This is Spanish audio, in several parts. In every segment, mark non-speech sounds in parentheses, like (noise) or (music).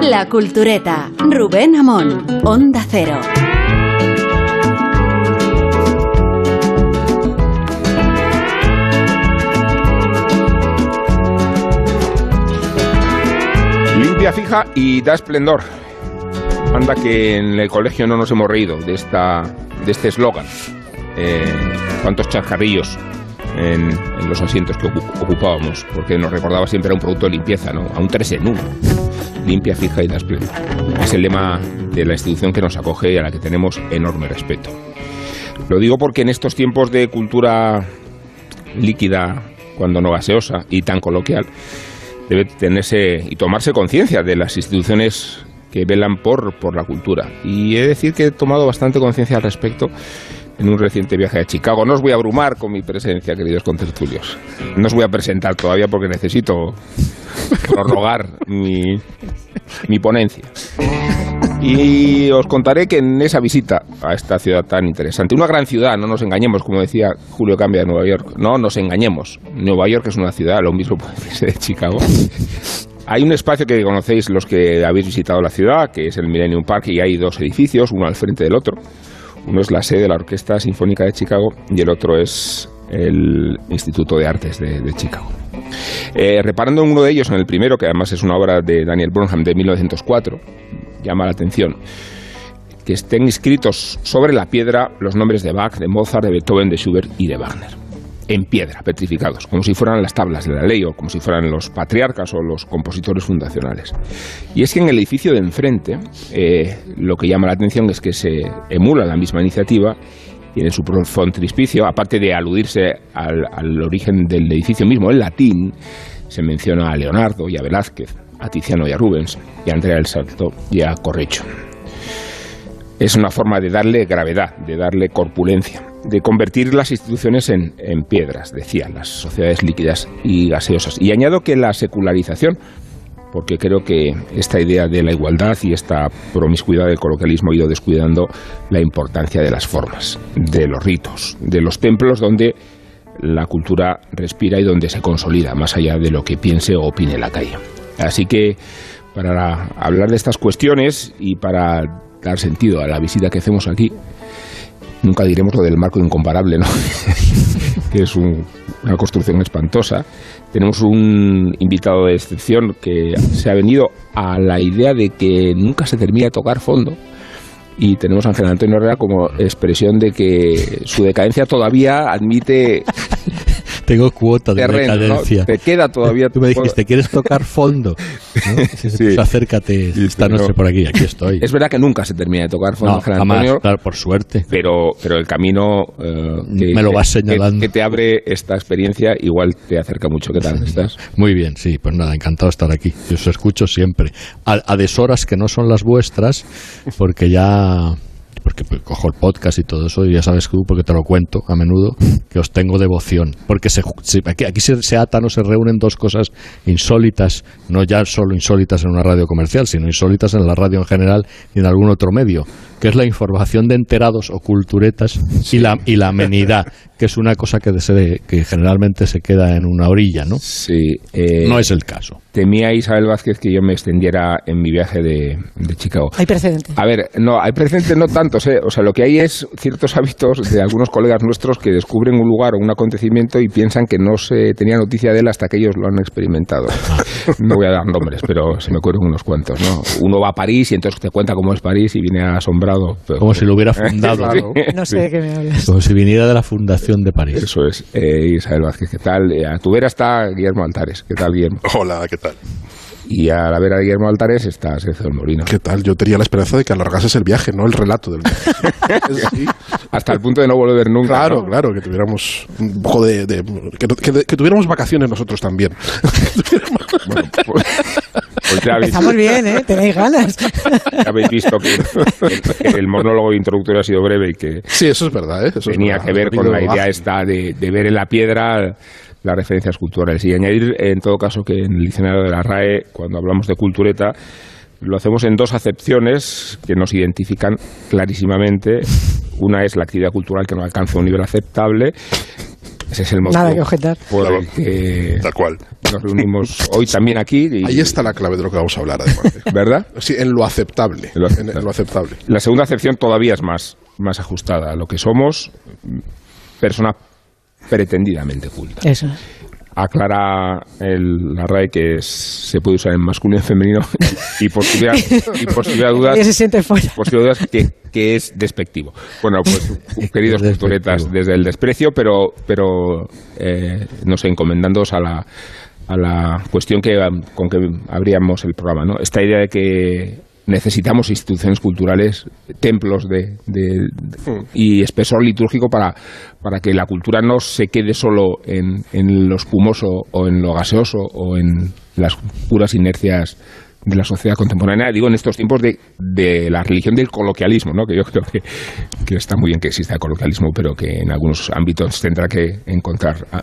La Cultureta, Rubén Amón, Onda Cero. Limpia, fija y da esplendor. Anda que en el colegio no nos hemos reído de, esta, de este eslogan. Eh, cuántos chascarrillos en, los asientos que ocu- ocupábamos, porque nos recordaba siempre a un producto de limpieza, ¿no? a un tres en uno. (laughs) Limpia, fija y da esplendor. Es el lema de la institución que nos acoge y a la que tenemos enorme respeto. Lo digo porque en estos tiempos de cultura líquida, cuando no gaseosa y tan coloquial, debe tenerse y tomarse conciencia de las instituciones que velan por, por la cultura. Y he de decir que he tomado bastante conciencia al respecto en un reciente viaje a Chicago. No os voy a abrumar con mi presencia, queridos contertulios. No os voy a presentar todavía porque necesito prorrogar mi, mi ponencia. Y os contaré que en esa visita a esta ciudad tan interesante, una gran ciudad, no nos engañemos, como decía Julio Cambia de Nueva York, no nos engañemos. Nueva York es una ciudad, lo mismo puede decirse de Chicago. Hay un espacio que conocéis los que habéis visitado la ciudad, que es el Millennium Park, y hay dos edificios, uno al frente del otro. Uno es la sede de la Orquesta Sinfónica de Chicago y el otro es el Instituto de Artes de, Chicago. Eh, reparando en uno de ellos, en el primero, que además es una obra de Daniel Burnham de 1904, llama la atención que estén inscritos sobre la piedra los nombres de Bach, de Mozart, de Beethoven, de Schubert y de Wagner. En piedra, petrificados, como si fueran las tablas de la ley o como si fueran los patriarcas o los compositores fundacionales. Y es que en el edificio de enfrente, eh, lo que llama la atención es que se emula la misma iniciativa y en su frontispicio, aparte de aludirse al, origen del edificio mismo, en latín, se menciona a Leonardo y a Velázquez, a Tiziano y a Rubens, y a Andrea del Salto y a Correcho. Es una forma de darle gravedad, de darle corpulencia, de convertir las instituciones en, en piedras, decía, las sociedades líquidas y gaseosas. Y añado que la secularización, porque creo que esta idea de la igualdad y esta promiscuidad del coloquialismo ha ido descuidando la importancia de las formas, de los ritos, de los templos donde la cultura respira y donde se consolida, más allá de lo que piense o opine la calle. Así que para hablar de estas cuestiones y para dar sentido a la visita que hacemos aquí, nunca diremos lo del marco incomparable, ¿no? (laughs) que es un- una construcción espantosa. Tenemos un invitado de excepción que se ha venido a la idea de que nunca se termina de tocar fondo. Y tenemos a Ángel Antonio Herrera como expresión de que su decadencia todavía admite Tengo cuota de terreno, ¿no? decadencia. Te queda todavía... (laughs) Tú me dijiste, ¿quieres tocar fondo? (laughs) ¿No? Sí. pues acércate esta noche por aquí, aquí estoy. Es verdad que nunca se termina de tocar fondo, no, jamás, Antonio. claro, por suerte. pero, pero el camino eh, que, Me lo vas que- señalando. que te abre esta experiencia igual te acerca mucho. ¿Qué tal estás? Muy bien, sí, pues nada, encantado de estar aquí. Yo os escucho siempre. A, a deshoras que no son las vuestras, porque ya. Porque pues, cojo el podcast y todo eso, y ya sabes tú, porque te lo cuento a menudo, (laughs) que os tengo devoción. Porque se, aquí, aquí se, se atan o se reúnen dos cosas insólitas, no ya solo insólitas en una radio comercial, sino insólitas en la radio en general y en algún otro medio, que es la información de enterados o culturetas y, la, y la amenidad, (laughs) que es una cosa que, se- que generalmente se queda en una orilla, ¿no? Sí. eh, No es el caso. Temía Isabel Vázquez que yo me extendiera en mi viaje de, de Chicago. Hay precedentes. A ver, no, hay presentes no tantos, ¿eh? O sea, lo que hay es ciertos hábitos de algunos colegas nuestros que descubren un lugar o un acontecimiento y piensan que no se tenía noticia de él hasta que ellos lo han experimentado. (laughs) No voy a dar nombres, pero se me ocurren unos cuantos, ¿no? Uno va a París y entonces te cuenta cómo es París y viene asombrado. Pero- Como si lo hubiera (laughs) fundado. Claro. No sé de qué me hablas. Como si viniera de la fundación de París. Eso es. Eh, Isabel Vázquez, ¿qué tal? Eh, a tu vera está Guillermo Altares. ¿Qué tal, Guillermo? Hola, ¿qué tal? Y a la vera de Guillermo Altares está Sergio del Molino. ¿Qué tal? Yo tenía la esperanza de que alargases el viaje, no el relato del viaje. (laughs) Sí, Hasta el punto de no volver nunca. claro, ¿no? claro, que tuviéramos un poco de... de- que, que- que tuviéramos vacaciones nosotros también. Bueno, pues, pues habéis, Empezamos bien, ¿eh? Tenéis ganas. (laughs) ya habéis visto que el, el monólogo introductorio ha sido breve y que Sí, eso es verdad, ¿eh? Eso es tenía verdad. que ver con la idea esta de, de ver en la piedra las referencias culturales. Y añadir, en todo caso, que en el diccionario de la RAE, cuando hablamos de cultureta, lo hacemos en dos acepciones que nos identifican clarísimamente. Una es la actividad cultural que no alcanza un nivel aceptable Ese es el motivo Nada que objetar. por el que Tal cual. nos reunimos hoy también aquí. y- Ahí está la clave de lo que vamos a hablar, además. (laughs) ¿Verdad? Sí, en lo aceptable. En lo aceptable. En- en lo aceptable. La segunda acepción todavía es más, más ajustada a lo que somos, persona pretendidamente culta. Eso. Aclara el, la RAE que es- se puede usar en masculino y en femenino y por si hubiera, y por si hubiera (laughs) dudas, por si hubiera que, que es despectivo. Bueno, pues (laughs) queridos culturetas, desde el desprecio, pero, pero eh, no sé, encomendándoos a la, a la cuestión que, con que abríamos el programa, ¿no? Esta idea de que necesitamos instituciones culturales, templos de, de- y espesor litúrgico para, para que la cultura no se quede solo en, en lo espumoso o en lo gaseoso o en las puras inercias de la sociedad contemporánea, digo en estos tiempos de, de la religión del coloquialismo, ¿no? que yo creo que, que está muy bien que exista el coloquialismo, pero que en algunos ámbitos tendrá que encontrar ah,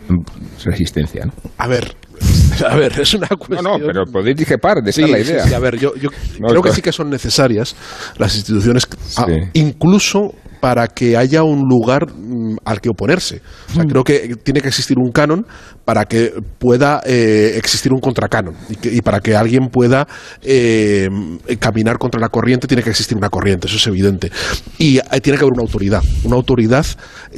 resistencia. ¿no? A ver, (laughs) a ver, es una No, cuestión... no, pero podéis discrepar, de esa Sí, es la sí, idea. sí, a ver, yo, yo No, creo que sí que son necesarias las instituciones, ah, Sí. incluso para que haya un lugar mm, al que oponerse. O sea, creo que tiene que existir un canon para que pueda eh, existir un contracanon y, que- y para que alguien pueda eh, caminar contra la corriente tiene que existir una corriente, eso es evidente. Y eh, tiene que haber una autoridad, una autoridad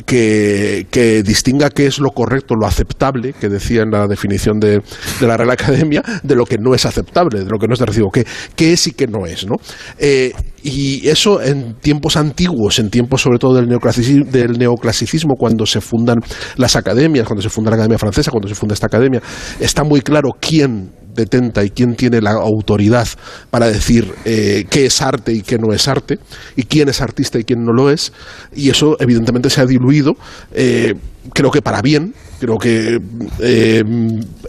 que, que distinga qué es lo correcto, lo aceptable, que decía en la definición de, de la Real Academia, de lo que no es aceptable, de lo que no es de recibo, qué, qué es y qué no es. ¿no? Eh, y eso en tiempos antiguos, en tiempos sobre todo del neoclasicismo, del neoclasicismo, cuando se fundan las academias, cuando se funda la Academia Francesa, cuando se funda esta academia, está muy claro quién detenta y quién tiene la autoridad para decir eh, qué es arte y qué no es arte, y quién es artista y quién no lo es, y eso evidentemente se ha diluido, eh, creo que para bien, creo que eh,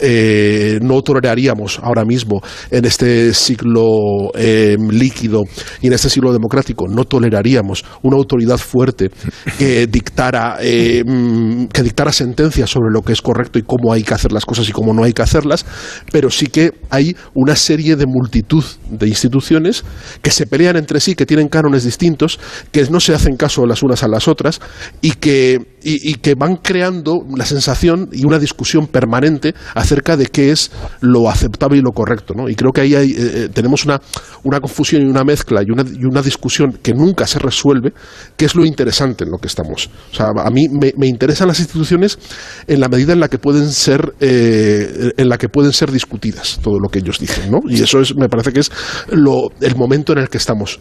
eh, no toleraríamos ahora mismo en este siglo eh, líquido y en este siglo democrático, no toleraríamos una autoridad fuerte que (laughs) dictara, eh, mm, que dictara sentencias sobre lo que es correcto y cómo hay que hacer las cosas y cómo no hay que hacerlas, pero sí que hay una serie de multitud de instituciones que se pelean entre sí, que tienen cánones distintos, que no se hacen caso las unas a las otras y que, y, y que van creando la sensación y una discusión permanente acerca de qué es lo aceptable y lo correcto. ¿no? Y creo que ahí hay, eh, eh, tenemos una, una confusión y una mezcla y una, y una discusión que nunca se resuelve, que es lo interesante en lo que estamos. O sea, a mí me, me interesan las instituciones en la medida en la que pueden ser, eh, en la que pueden ser discutidas todo lo que ellos dicen, ¿no? Y eso es, me parece que es lo, el momento en el que estamos.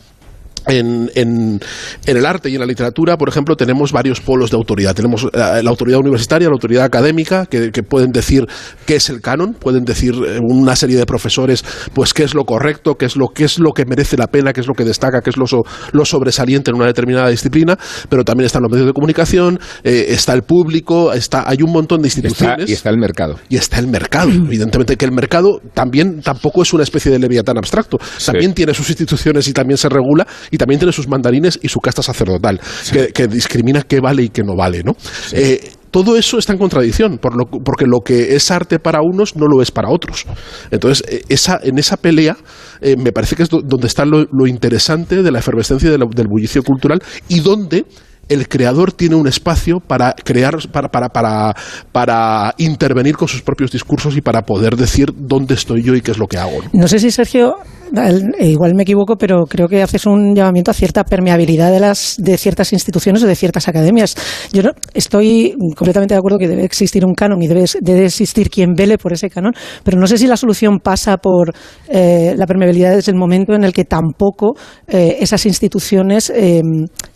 En, en, en el arte y en la literatura, por ejemplo, tenemos varios polos de autoridad. Tenemos eh, la autoridad universitaria, la autoridad académica, que, que pueden decir qué es el canon, pueden decir eh, una serie de profesores, pues qué es lo correcto, qué es lo, qué es lo que merece la pena, qué es lo que destaca, qué es lo, so- lo sobresaliente en una determinada disciplina, pero también están los medios de comunicación, eh, está el público, está, hay un montón de Está- instituciones y está el mercado. y está el mercado. (clears throat) Evidentemente que el mercado también tampoco es una especie de leviatán abstracto. También tiene sus instituciones y también se regula y también tiene sus mandarines y su casta sacerdotal que, que discrimina qué vale y qué no vale, ¿no? Eh, todo eso está en contradicción, por lo- porque lo que es arte para unos no lo es para otros. Entonces, eh, esa, en esa pelea eh, me parece que es do- donde está lo, lo interesante de la efervescencia de la- del bullicio cultural y donde el creador tiene un espacio para crear, para, para, para, para intervenir con sus propios discursos y para poder decir dónde estoy yo y qué es lo que hago. ¿no? Sé si Sergio, eh, igual me equivoco, pero creo que haces un llamamiento a cierta permeabilidad de las de ciertas instituciones o de ciertas academias. Yo no, estoy completamente de acuerdo que debe existir un canon y debe, debe existir quien vele por ese canon, pero no sé si la solución pasa por eh, la permeabilidad desde el momento en el que tampoco eh, esas instituciones eh,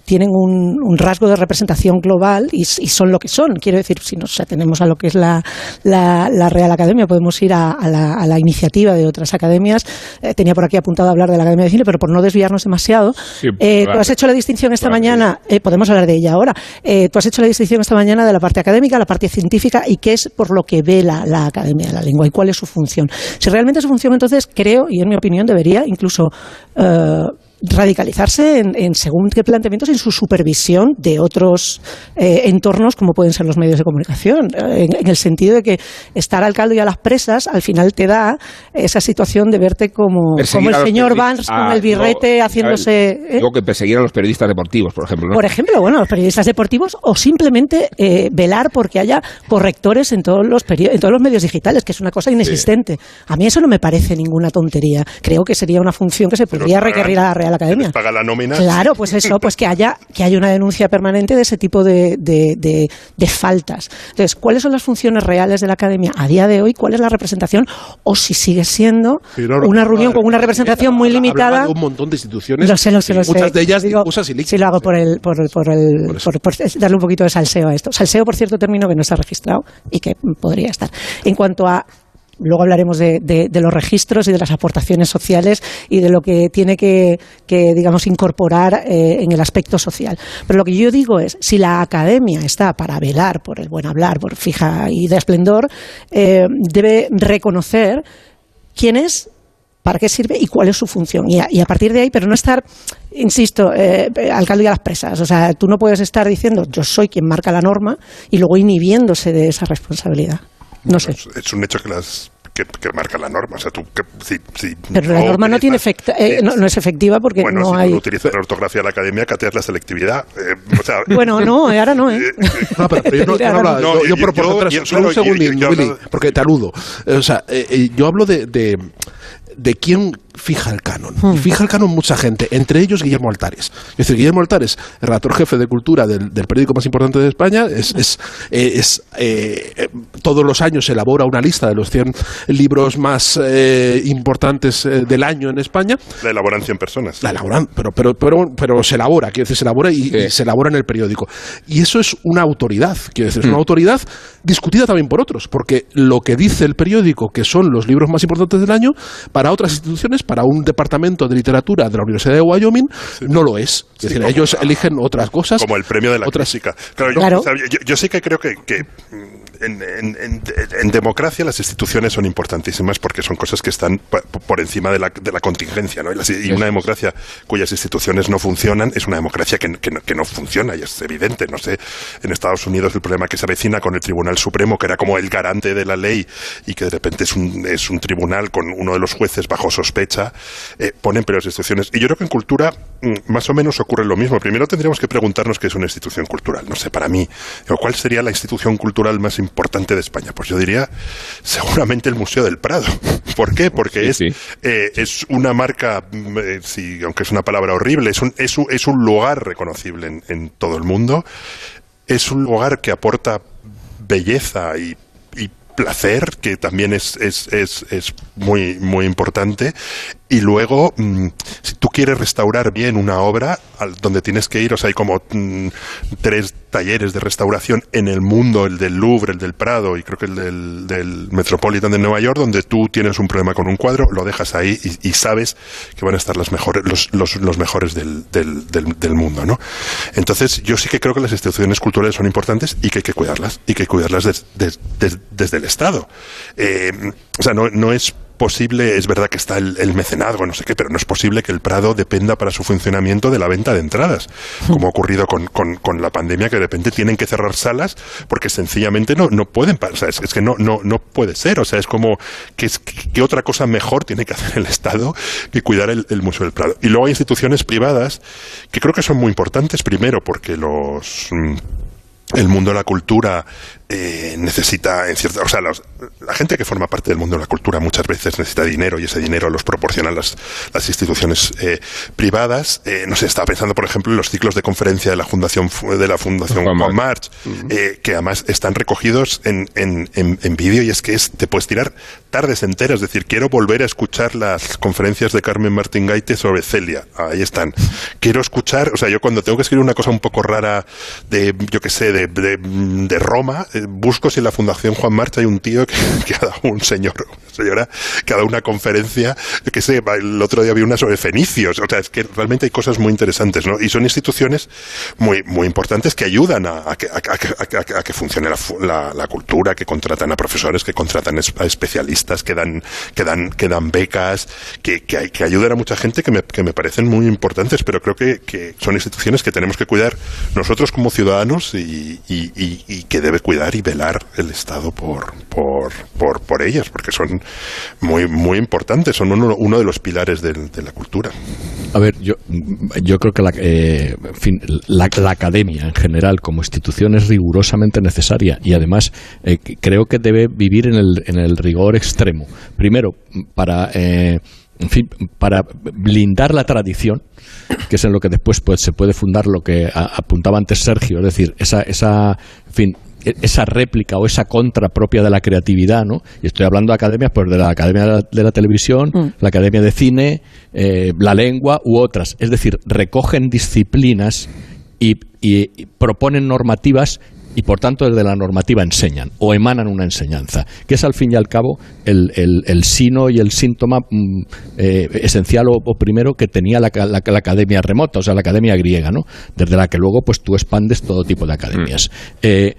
tienen un, un rasgo de representación global y, son lo que son. Quiero decir, si nos atenemos a lo que es la, la- la Real Academia, podemos ir a, a la, a la iniciativa de otras academias. Eh, tenía por aquí apuntado a hablar de la Academia de Cine, pero por no desviarnos demasiado, Sí, eh, claro. tú has hecho la distinción esta mañana, eh, podemos hablar de ella ahora, eh, tú has hecho la distinción esta mañana de la parte académica, la parte científica y qué es por lo que ve la, la Academia de la Lengua y cuál es su función. Si realmente su función, entonces creo, y en mi opinión debería incluso... eh, radicalizarse en, según qué planteamientos, en su supervisión de otros eh, entornos como pueden ser los medios de comunicación, eh, en, el sentido de que estar al caldo y a las presas al final te da esa situación de verte como, como el señor Vance con el birrete haciéndose... ¿eh? Digo que perseguir a los periodistas deportivos, por ejemplo. Por ejemplo, bueno, los periodistas deportivos o simplemente velar porque haya correctores en todos los en todos los medios digitales, que es una cosa inexistente. A mí eso no me parece ninguna tontería. Creo que sería una función que se podría requerir a la Real Academia. Paga la nómina. Claro, pues eso, pues que haya, que haya una denuncia permanente de ese tipo de, de, faltas. Entonces, ¿cuáles son las funciones reales de la Academia a día de hoy? ¿Cuál es la representación? O si sigue siendo una reunión con una representación muy limitada. un montón de instituciones. Lo sé, lo sé, lo sé. Muchas de ellas digo, ilícitas. Sí, lo hago por, el, por, por, el, por, darle un poquito de salseo a esto. Salseo, por cierto, término que no está registrado y que podría estar. En cuanto a Luego hablaremos de, los registros y de las aportaciones sociales y de lo que tiene que, digamos, incorporar eh, en el aspecto social. Pero lo que yo digo es, si la academia está para velar por el buen hablar, por fija y de esplendor, eh, debe reconocer quién es para qué sirve y cuál es su función. Y a, partir de ahí, pero no estar, insisto, eh, al y a las presas. O sea, tú no puedes estar diciendo yo soy quien marca la norma y luego inhibiéndose de esa responsabilidad. No sé. Es, un hecho que las que, marca la norma. O sea, tú, que, Pero la norma no, tiene eh, no, es efectiva porque bueno, no si hay. utiliza la ortografía de la academia, cateas la selectividad. Eh, (laughs) bueno, no, ahora no, ¿eh? (laughs) no, pero, yo no, yo, yo, propongo solo un segundo, Willy, porque te aludo. O sea, eh, yo hablo de, de, de quién fija el canon. Y hmm. fija el canon mucha gente, entre ellos Guillermo Altares. Es decir, Guillermo Altares, el redactor jefe de cultura del, periódico más importante de España, es, es, eh, eh, todos los años elabora una lista de los 100 libros más eh, importantes del año en España. La elaboran 100 personas. La elaboran, pero, pero, pero, pero se elabora, quiero decir, se elabora y, se elabora en el periódico. Y eso es una autoridad, quiero decir, es una hmm. autoridad discutida también por otros, porque lo que dice el periódico, que son los libros más importantes del año, para otras instituciones para un departamento de literatura de la Universidad de Wyoming no lo es. Es decir, ellos eligen otras cosas. Como el premio de la otras... clásica. Claro, Yo, sí que creo que, en, democracia las instituciones son importantísimas porque son cosas que están por encima de la, de la contingencia. ¿no? Y, una democracia cuyas instituciones no funcionan es una democracia que, que, no, funciona y es evidente. No sé, en Estados Unidos el problema que se avecina con el Tribunal Supremo, que era como el garante de la ley y que de repente es un, es un tribunal con uno de los jueces bajo sospecha eh, ponen peores instituciones. Y yo creo que en cultura mm, más o menos ocurre lo mismo. Primero tendríamos que preguntarnos qué es una institución cultural. No sé, para mí, ¿cuál sería la institución cultural más importante de España? Pues yo diría seguramente el Museo del Prado. (laughs) ¿Por qué? Porque es, eh, es una marca, mm, eh, aunque es una palabra horrible, es un, es un, es un lugar reconocible en, en todo el mundo. Es un lugar que aporta belleza y placer, que también es, es, es, es muy, muy importante. Y luego, mm, si tú quieres restaurar bien una obra, al, donde tienes que ir, o sea, hay como mm, tres talleres de restauración en el mundo, el del Louvre, el del Prado y creo que el del, Metropolitan de Nueva York, donde tú tienes un problema con un cuadro, lo dejas ahí y, sabes que van a estar los mejores, los, los, los mejores del, del, del, mundo, ¿no? Entonces, yo sí que creo que las instituciones culturales son importantes y que hay que cuidarlas, y que hay que cuidarlas desde el Estado. Eh, o sea, no, no es posible, es verdad que está el, mecenazgo, no sé qué, pero no es posible que el Prado dependa para su funcionamiento de la venta de entradas, como ha ocurrido con, con, la pandemia, que de repente tienen que cerrar salas porque sencillamente no, no pueden, o sea, es, que no, no, no puede ser, o sea, es como que, es, que otra cosa mejor tiene que (laughs) hacer el Estado que cuidar el, Museo del Prado. Y luego hay instituciones privadas que creo que son muy importantes, primero porque los... Mm, el mundo de la cultura eh, necesita, en cierta, o sea, la gente que forma parte del mundo de la cultura muchas veces necesita dinero y ese dinero los proporcionan las, las instituciones eh, privadas. Eh, no sé, estaba pensando, por ejemplo, en los ciclos de conferencia de la Fundación de la Fundación Juan, March, que además están recogidos en, en, en, vídeo y es que es, te puedes tirar tardes enteras. Es decir, quiero volver a escuchar las conferencias de Carmen Martín Gaite sobre Celia. Ahí están. Quiero escuchar, o sea, yo cuando tengo que escribir una cosa un poco rara de, yo qué sé, de, de, de Roma, eh, busco si en la Fundación Juan Marcha hay un tío (laughs) que, ha dado un señor, una señora, que ha dado una conferencia, que sé, el otro día había una sobre fenicios, o sea, es que realmente hay cosas muy interesantes, ¿no? Y son instituciones muy, muy importantes que ayudan a, a que, a, que, funcione la, la, cultura, que contratan a profesores, que contratan a especialistas, que dan, que dan, que dan becas, que, que, ayudan a mucha gente que me, que me parecen muy importantes, pero creo que, que son instituciones que tenemos que cuidar nosotros como ciudadanos y, y que debe cuidar y velar el Estado por, por, por, por ellas, porque son muy, muy importantes, son uno, uno de los pilares de, de la cultura. A ver, yo, yo creo que la, eh, la, la, academia en general como institución es rigurosamente necesaria y además eh, creo que debe vivir en el, en el rigor extremo. Primero, para... Eh, en fin, para blindar la tradición, que es en lo que después pues, se puede fundar lo que apuntaba antes Sergio, es decir, esa, esa, fin, esa réplica o esa contra propia de la creatividad, ¿no? Y estoy hablando de academias, pues de la Academia de la, de la Televisión, mm. la Academia de Cine, eh, la lengua u otras. Es decir, recogen disciplinas y, y, y proponen normativas y por tanto desde la normativa enseñan o emanan una enseñanza, que es al fin y al cabo el, el, el sino y el síntoma mm, eh, esencial o, o, primero que tenía la, la, la, academia remota, o sea, la academia griega, ¿no? desde la que luego pues tú expandes todo tipo de academias. Mm. Eh,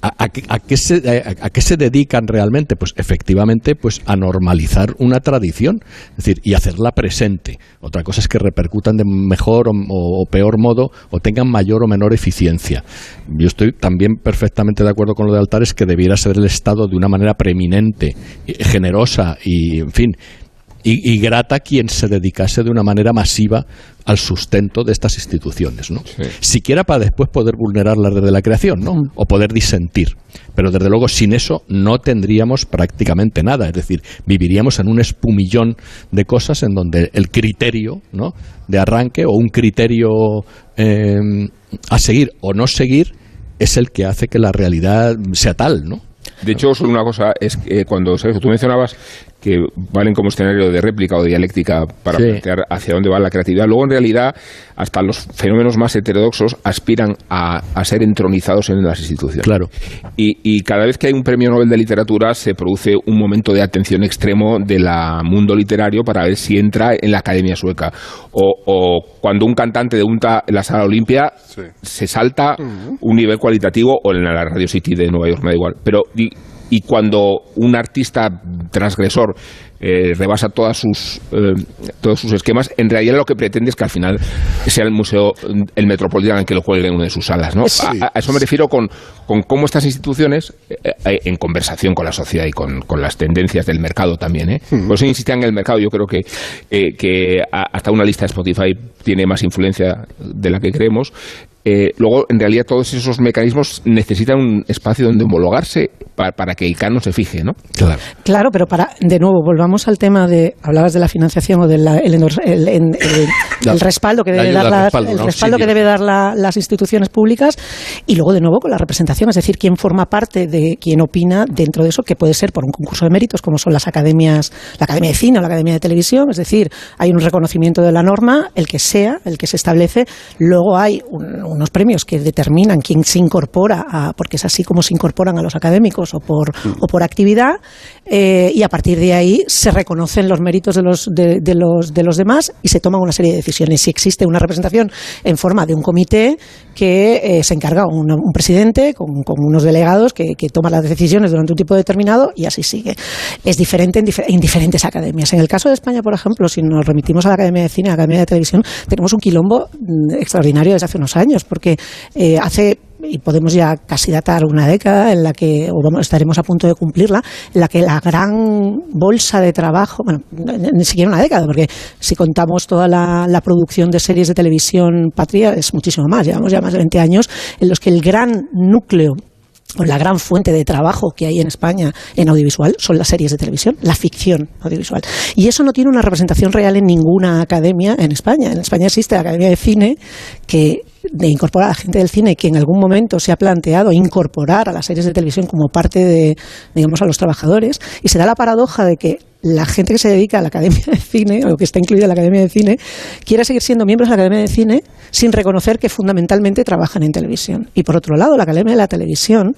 ¿A, qué se, a, qué se, dedican realmente? Pues efectivamente pues a normalizar una tradición, es decir, y hacerla presente. Otra cosa es que repercutan de mejor o, o, peor modo o tengan mayor o menor eficiencia. Yo estoy también perfectamente de acuerdo con lo de Altares que debiera ser el Estado de una manera preeminente, generosa y, en fin, y, y, grata quien se dedicase de una manera masiva al sustento de estas instituciones, ¿no? Sí. Siquiera para después poder vulnerarlas desde la creación, ¿no? Mm. O poder disentir. Pero desde luego sin eso no tendríamos prácticamente nada, es decir, viviríamos en un espumillón de cosas en donde el criterio, ¿no? De arranque o un criterio eh, a seguir o no seguir es el que hace que la realidad sea tal, ¿no? De hecho, solo una cosa es que cuando Sergio, tú mencionabas que valen como escenario de réplica o de dialéctica para sí. plantear hacia dónde va la creatividad. Luego, en realidad, hasta los fenómenos más heterodoxos aspiran a, a ser entronizados en las instituciones. Claro. Y, y, cada vez que hay un premio Nobel de literatura se produce un momento de atención extremo del mundo literario para ver si entra en la Academia Sueca. O, o cuando un cantante debuta en la Sala Olimpia, sí. se salta uh -huh. un nivel cualitativo o en la Radio City de Nueva York, me da igual. Pero y cuando un artista transgresor eh, rebasa todas sus, eh, todos sus esquemas, en realidad lo que pretende es que al final sea el museo, el Metropolitan que lo juegue en una de sus salas. ¿no? Sí. A, a, eso me refiero con, con cómo estas instituciones, eh, eh, en conversación con la sociedad y con, con las tendencias del mercado también, ¿eh? Mm. por eso insistían en el mercado, yo creo que, que hasta una lista de Spotify tiene más influencia de la que creemos, eh, luego, en realidad, todos esos mecanismos necesitan un espacio donde homologarse para, para que el canon se fije, ¿no? Claro. claro, pero para, de nuevo, volvamos al tema de, hablabas de la financiación o del el, el, el, (laughs) el, respaldo que debe dar, la, respaldo, el ¿no? respaldo sí, que debe dar la, las instituciones públicas y luego, de nuevo, con la representación, es decir, quién forma parte de, quién opina dentro de eso, que puede ser por un concurso de méritos, como son las academias, la Academia de Cine o la Academia de Televisión, es decir, hay un reconocimiento de la norma, el que sea, el que se establece, luego hay un, unos premios que determinan quién se incorpora, a, porque es así como se incorporan a los académicos o por, mm. o por actividad, eh, y a partir de ahí se reconocen los méritos de los, de, de, los, de los demás y se toman una serie de decisiones. Si existe una representación en forma de un comité que eh, se encarga un, un presidente con, con, unos delegados que, que toman las decisiones durante un tiempo determinado y así sigue. Es diferente en, difer en diferentes academias. En el caso de España, por ejemplo, si nos remitimos a la Academia de Cine, a la Academia de Televisión, tenemos un quilombo mm, extraordinario desde hace unos años, porque eh, hace y podemos ya casi datar una década en la que, o vamos, estaremos a punto de cumplirla, en la que la gran bolsa de trabajo, bueno, ni siquiera una década, porque si contamos toda la, producción de series de televisión patria es muchísimo más, llevamos ya más de 20 años en los que el gran núcleo o la gran fuente de trabajo que hay en España en audiovisual son las series de televisión, la ficción audiovisual. Y eso no tiene una representación real en ninguna academia en España. En España existe la Academia de Cine que de incorporar a gente del cine que en algún momento se ha planteado incorporar a las series de televisión como parte de, digamos, a los trabajadores, y se da la paradoja de que la gente que se dedica a la Academia de Cine, o que está incluida en la Academia de Cine, quiera seguir siendo miembros de la Academia de Cine sin reconocer que fundamentalmente trabajan en televisión. Y por otro lado, la Academia de la Televisión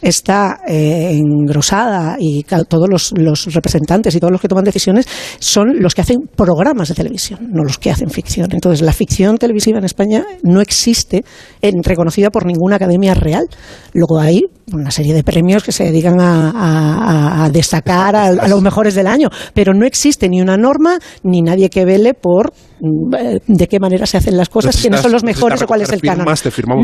está eh, engrosada y todos los, representantes y todos los que toman decisiones son los que hacen programas de televisión, no los que hacen ficción. Entonces, la ficción televisiva en España no existe en- reconocida por ninguna academia real. Luego hay una serie de premios que se dedican a, a- destacar a los mejores del año, pero no existe ni una norma ni nadie que vele por mm, de qué manera se hacen las cosas, quiénes son los mejores o cuál es el canon.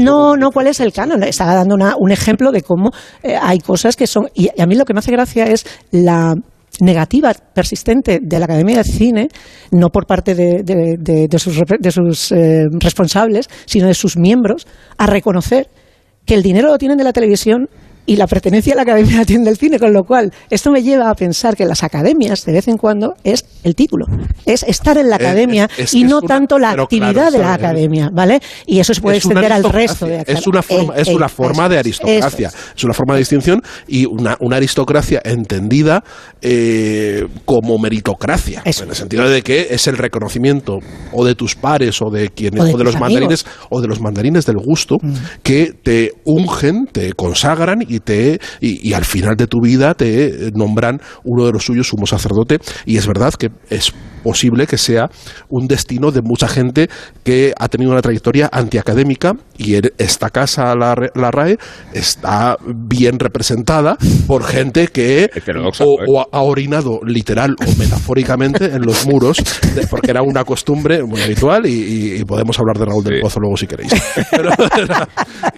No, no, cuál es el canon. Estaba dando una- un ejemplo de cómo eh, hay cosas que son. Y a mí lo que me hace gracia es la negativa persistente de la Academia de Cine, no por parte de, de- de- de sus, sus eh, responsables, sino de sus miembros, a reconocer que el dinero lo tienen de la televisión y la pertenencia a la academia (laughs) la tienen del cine, con lo cual esto me lleva a pensar que las academias de vez en cuando es el título, es estar en la academia es- es y no una- tanto la actividad claro, de la es- academia, ¿vale? Y eso se puede extender al resto de es una forma, Eh, es eh, una forma de aristocracia, es. una forma de distinción y una, una aristocracia entendida eh, como meritocracia, Eso. en el sentido de que es el reconocimiento o de tus pares o de quienes O de o de tus los amigos. Mm. mandarines o de los mandarines del gusto que te ungen, te consagran y te y, y al final de tu vida te nombran uno de los suyos sumo sacerdote. Y es verdad que es posible que sea un destino de mucha gente que ha tenido una trayectoria antiacadémica y en esta casa, la, la RAE, está bien representada por gente que o, o ha- orinado literal o metafóricamente en los muros, de- porque era una costumbre muy habitual y, podemos hablar de Raúl del Sí. Pozo luego si queréis. Pero era-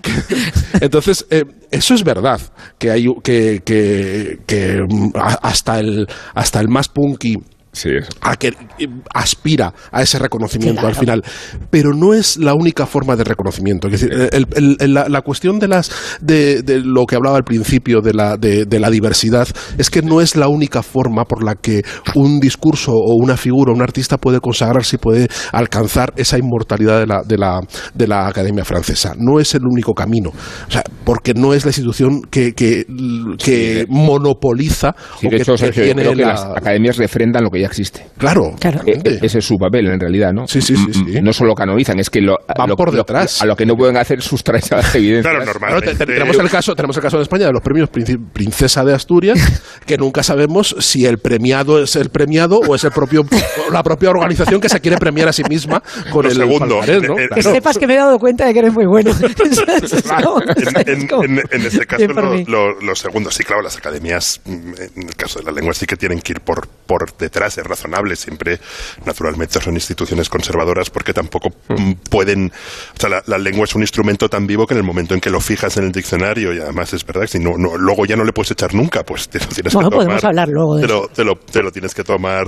que- entonces, eh, eso es verdad, que hay que, que, que, mm, hasta el hasta el más punky Sí, eso. a que eh, aspira a ese reconocimiento Claro. al final, pero no es la única forma de reconocimiento. Es decir, el- el- el- la, la cuestión de las de, de lo que hablaba al principio de la, de, de la diversidad es que no es la única forma por la que un discurso o una figura, un artista puede consagrarse y puede alcanzar esa inmortalidad de la, de la, de la Academia Francesa. No es el único camino, o sea, porque no es la institución que, que, que Sí, de- monopoliza Sí, o de que hecho, Sergio, yo que la- las academias refrendan lo que ya existe. Claro, Claro. Eh, claramente. ese es su papel, en realidad, ¿no? Sí, sí, sí, Mm, sí. No solo canonizan, es que lo, Van lo- por lo- detrás. a lo que no pueden hacer a las evidencias. Claro, te- te- tenemos el caso tenemos el caso en España de los premios Princesa de Asturias (laughs) que nunca sabemos si el premiado es el premiado o es el propio la propia organización que se quiere premiar a sí misma con Lo el segundo. palmarés, ¿no? Eh, eh, Que Claro. sepas que me he dado cuenta de que eres muy bueno. (laughs) Como- En, en- es como- en- en este caso, por lo, mí. lo- lo segundo, sí, claro, las academias, mm, en el caso de la lengua, sí que tienen que ir por, por detrás, es razonable. Siempre, naturalmente, son instituciones conservadoras porque tampoco mm, pueden. O sea, la, la lengua es un instrumento tan vivo que en el momento en que lo fijas en el diccionario, y además es verdad que si no, no- luego ya no le puedes echar nunca, pues te lo tienes Bueno, que tomar. podemos hablar luego de te lo, te, lo, te lo tienes que tomar,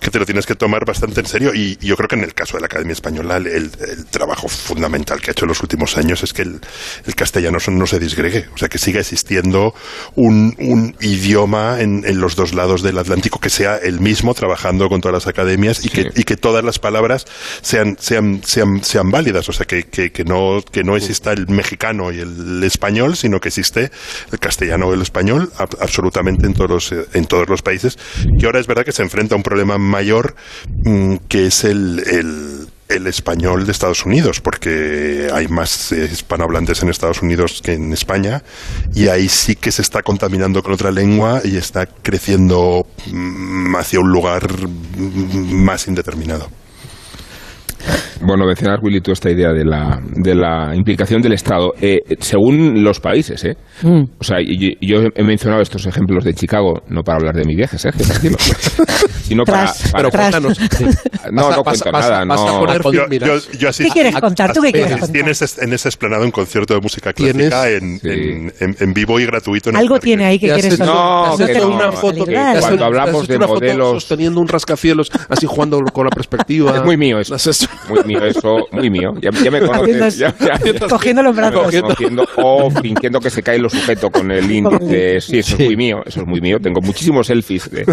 que te lo tienes que tomar bastante en serio. Y, y yo creo que en el caso de la Academia Española, el, trabajo fundamental que ha hecho en los últimos años es que el, el castellano no se disgregue. O sea, que siga existiendo un, un idioma en, en los dos lados del Atlántico que sea el mismo, trabajando con todas las academias y, que, y que todas las palabras sean, sean, sean, sean válidas. O sea, que, que, que no, que no exista el mexicano y el español, sino que existe el castellano y el español ab- absolutamente en todos los, eh, en todos los países. Que ahora es verdad que se enfrenta a un problema mayor mm, que es el, el, el español de Estados Unidos, porque hay más eh, hispanohablantes en Estados Unidos que en España, y ahí sí que se está contaminando con otra lengua y está creciendo mm, hacia un lugar mm, más indeterminado. Bueno, mencionas, Willy, tú esta idea de la, de la implicación del Estado. Eh, según los países, ¿eh? Mm. O sea, y- y yo he mencionado estos ejemplos de Chicago, no para hablar de mi viaje, Sergio, tranquilo, (laughs) sino para... Tras, para- Tras. cuéntanos. no, no vas a- cuento nada, no... poner- Yo, yo- yo asistí- ¿Qué quieres contar? ¿Tú qué quieres contar? ese, en ese esplanado un concierto de música ¿Tienes? clásica en, Sí. en, en- en vivo y gratuito. En Algo tiene ahí que quieres hecho- No, has que no, una foto que te has cuando hablamos de una foto modelos- sosteniendo un rascacielos así jugando con la perspectiva Es muy mío eso. Muy mío eso, muy mío. Ya, ya me conoces. Ya, ya- ya- (laughs) Cogiendo los brazos. cogiendo o fingiendo que se cae lo sujeto con el índice. Sí, eso es muy mío. Eso es muy mío. Tengo muchísimos selfies. de-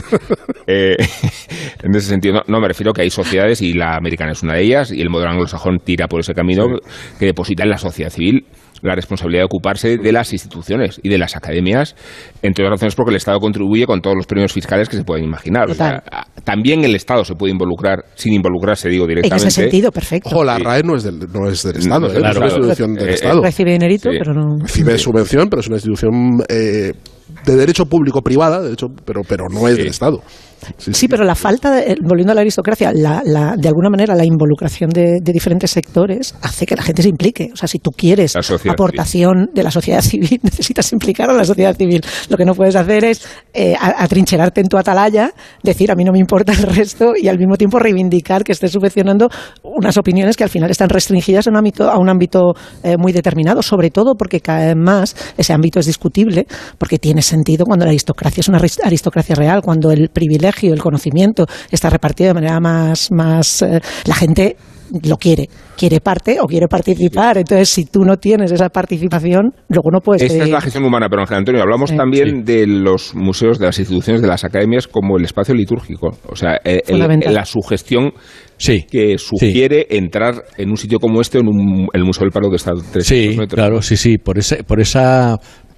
eh, (laughs) en ese sentido, no, no, me refiero que hay sociedades y la americana es una de ellas y el modelo anglosajón tira por ese camino que deposita en la sociedad civil la responsabilidad de ocuparse de las instituciones y de las academias, entre otras razones porque el Estado contribuye con todos los premios fiscales que se pueden imaginar. O sea, también el Estado se puede involucrar, sin involucrarse, digo En directamente. ese sentido, perfecto. Ojo, la RAE no es del, no es del Estado, No, ¿eh? claro, es una institución del eh, Estado. Recibe dinerito, Sí. pero no. Recibe subvención, pero es una institución eh, de derecho público-privada, de hecho, pero, pero no es Sí. del Estado. Sí, pero la falta, de, eh, volviendo a la aristocracia, la, la- de alguna manera la involucración de, de diferentes sectores hace que la gente se implique. O sea, si tú quieres aportación de la sociedad civil, (laughs) necesitas implicar a la sociedad civil. Lo que no puedes hacer es eh, atrincherarte en tu atalaya, decir a mí no me importa el resto y al mismo tiempo reivindicar que estés subvencionando unas opiniones que al final están restringidas a un ámbito, a un ámbito eh, muy determinado, sobre todo porque cada vez más ese ámbito es discutible, porque tiene sentido cuando la aristocracia es una aris- aristocracia real, cuando el privilegio, el conocimiento está repartido de manera más, más eh, la gente lo quiere, quiere parte o quiere participar. Entonces, si tú no tienes esa participación, luego no puedes Esta es la gestión humana, pero Ángel Antonio, hablamos Sí. también de los museos, de las instituciones, de las academias como el espacio litúrgico. O sea, el- la sugestión Sí. que sugiere entrar en un sitio como este, en un- el Museo del Prado que está a 300 Sí, metros. claro, sí, sí, por, ese, por esa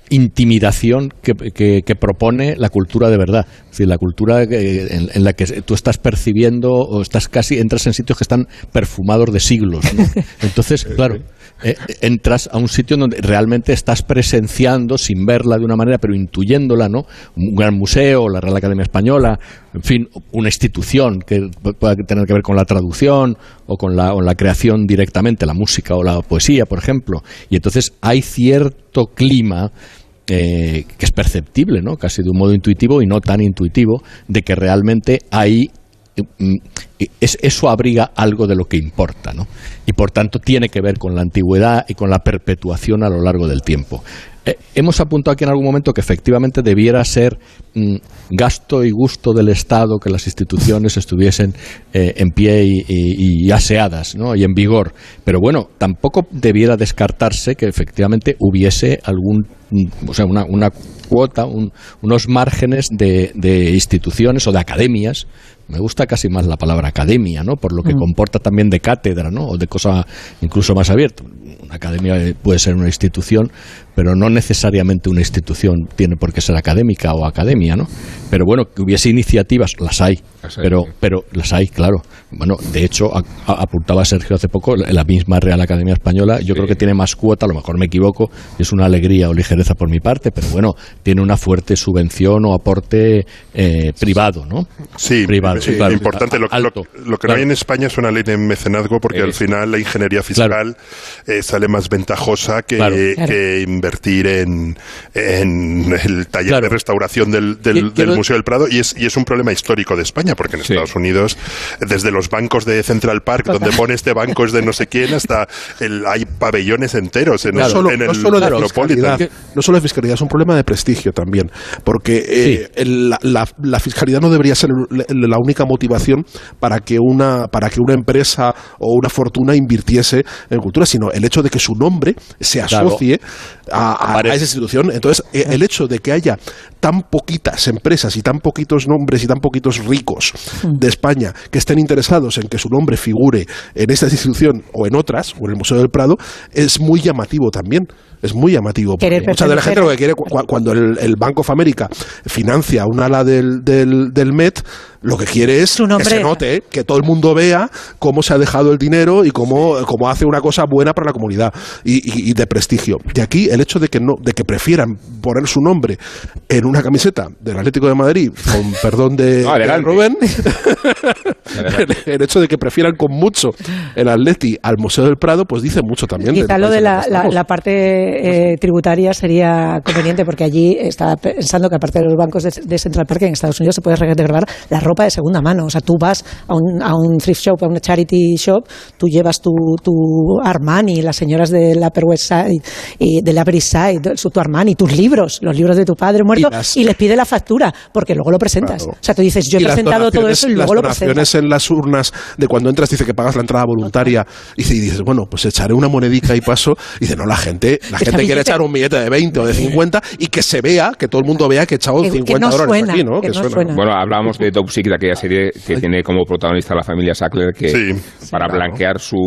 intimidación que, que- que propone la cultura de verdad. Es decir, la cultura en, en la que tú estás percibiendo o estás casi, entras en sitios que están perfumados de siglos. ¿no? (laughs) Entonces, claro, eh, entras a un sitio donde realmente estás presenciando, sin verla de una manera, pero intuyéndola, ¿no? Un gran museo, la Real Academia Española, en fin, una institución que pueda tener que ver con la traducción o con la, la creación directamente, la música o la poesía, por ejemplo. Y entonces hay cierto clima eh, que es perceptible, ¿no? Casi de un modo intuitivo y no tan intuitivo, de que realmente hay eso abriga algo de lo que importa, ¿no? Y por tanto tiene que ver con la antigüedad y con la perpetuación a lo largo del tiempo. Eh, hemos apuntado aquí en algún momento que efectivamente debiera ser mm, gasto y gusto del Estado que las instituciones estuviesen eh, en pie y, y- aseadas ¿no? y en vigor. Pero bueno, tampoco debiera descartarse que efectivamente hubiese algún, mm, o sea, una, una cuota, un- unos márgenes de, de instituciones o de academias. Me gusta casi más la palabra academia, ¿no? Por lo que comporta también de cátedra, ¿no? O de cosa incluso más abierta. Una academia eh, puede ser una institución, pero no necesariamente una institución tiene por qué ser académica o academia, ¿no? Pero bueno, que hubiese iniciativas, las hay, Las hay, pero, sí. pero las hay, claro. Bueno, de hecho, a- a- apuntaba Sergio hace poco, la la misma Real Academia Española, yo creo que tiene más cuota, a lo mejor me equivoco, y es una alegría o ligereza por mi parte, pero bueno, tiene una fuerte subvención o aporte eh, privado, ¿no? Sí, privado, sí, claro, importante. Lo, alto, lo que claro. no hay en España es una ley de mecenazgo porque Eh, al final la ingeniería fiscal eh, sale más ventajosa que, Claro. Claro. que invertir en, en el taller Claro. de restauración del, del- Museo del Prado y es, y es un problema histórico de España porque en Sí. Estados Unidos, desde los bancos de Central Park, donde pone este banco es de no sé quién, hasta el, hay pabellones enteros en, No el- solo, en no el solo de Metropolitan. No solo de fiscalidad, es un problema de prestigio también, porque eh, la, la- la fiscalidad no debería ser la única motivación para que una para que una empresa o una fortuna invirtiese en cultura, sino el hecho de que su nombre se Claro. asocie a, a- a Parece- esa institución. Entonces, eh, el hecho de que haya tan poquitas empresas y tan poquitos nombres y tan poquitos ricos de España que estén interesados en que su nombre figure en esta institución o en otras, o en el Museo del Prado, es muy llamativo también. Es muy llamativo. mucha de la gente lo que quiere, cu- cuando el, el Bank of America financia un ala del, del, del Met, lo que quiere es Su que se note, que todo el mundo vea cómo se ha dejado el dinero y cómo, cómo hace una cosa buena para la comunidad y, y- y de prestigio. Y aquí el hecho de que no, de que prefieran poner su nombre en una camiseta del Atlético de Madrid, con (laughs) perdón de, No, adelante. de Rubén, (laughs) el hecho de que prefieran con mucho el Atleti al Museo del Prado, pues dice mucho también. Quizá lo de la, parte eh, tributaria sería conveniente porque allí estaba pensando que aparte de los bancos de, de Central Park en Estados Unidos se puede regalar la ropa de segunda mano. O sea, tú vas a un, a un thrift shop, a una charity shop, tú llevas tu, tu Armani, las señoras del Upper West Side y del Upper East Side, su- tu Armani, tus libros, los libros de tu padre muerto Y las- y les pide la factura porque luego lo presentas. Claro. O sea, tú dices, yo he las presentado todo eso y las luego lo donaciones presentas. en las urnas de cuando entras dice que pagas la entrada voluntaria y dice- y dices, bueno, pues echaré una monedica y paso. Y dice, no, la gente, la gente quiere billete- echar un billete de 20 o de 50 y que se vea, que todo el mundo vea que he echado Que- que 50 no dólares suena, aquí, ¿no? que no suena. Bueno, hablábamos de Secret, aquella serie que tiene como protagonista la familia Sackler, que Sí. para claro. blanquear su,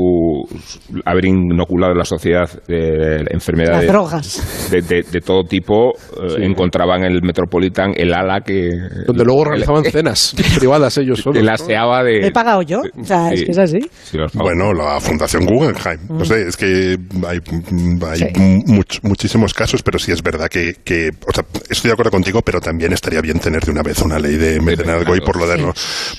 su- haber inoculado en la sociedad eh, Las enfermedades drogas. de, de- de todo tipo, eh, encontraban en el Metropolitan el ala que... Donde luego organizaban (laughs) cenas privadas ellos solos. que ¿no? laseaba de... ¿He pagado yo? O sea, es Sí. que es así. Sí. Bueno, la Fundación Guggenheim. No sé, es que hay, hay Sí. much- muchísimos casos, pero sí es verdad que, que- o sea, estoy de acuerdo contigo, pero también estaría bien tener de una vez una ley de mecenazgo y por lo,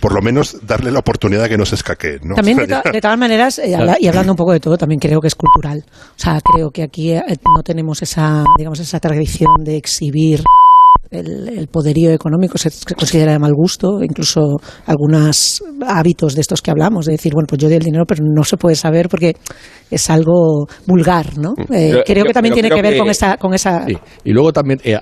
por lo menos darle la oportunidad de que no se escaquee. ¿no? También, de, (laughs) to- de todas maneras, eh, habla- y hablando un poco de todo, también creo que es cultural. O sea, creo que aquí eh, no tenemos esa, digamos, esa tradición de exhibir el, el poderío económico, se, considera de mal gusto, incluso algunos hábitos de estos que hablamos, de decir, bueno, pues yo doy el dinero, pero no se puede saber porque es algo vulgar, ¿no? Eh, Yo- creo yo- que también tiene que ver que- con esa... Con esa Sí. Y luego también, eh,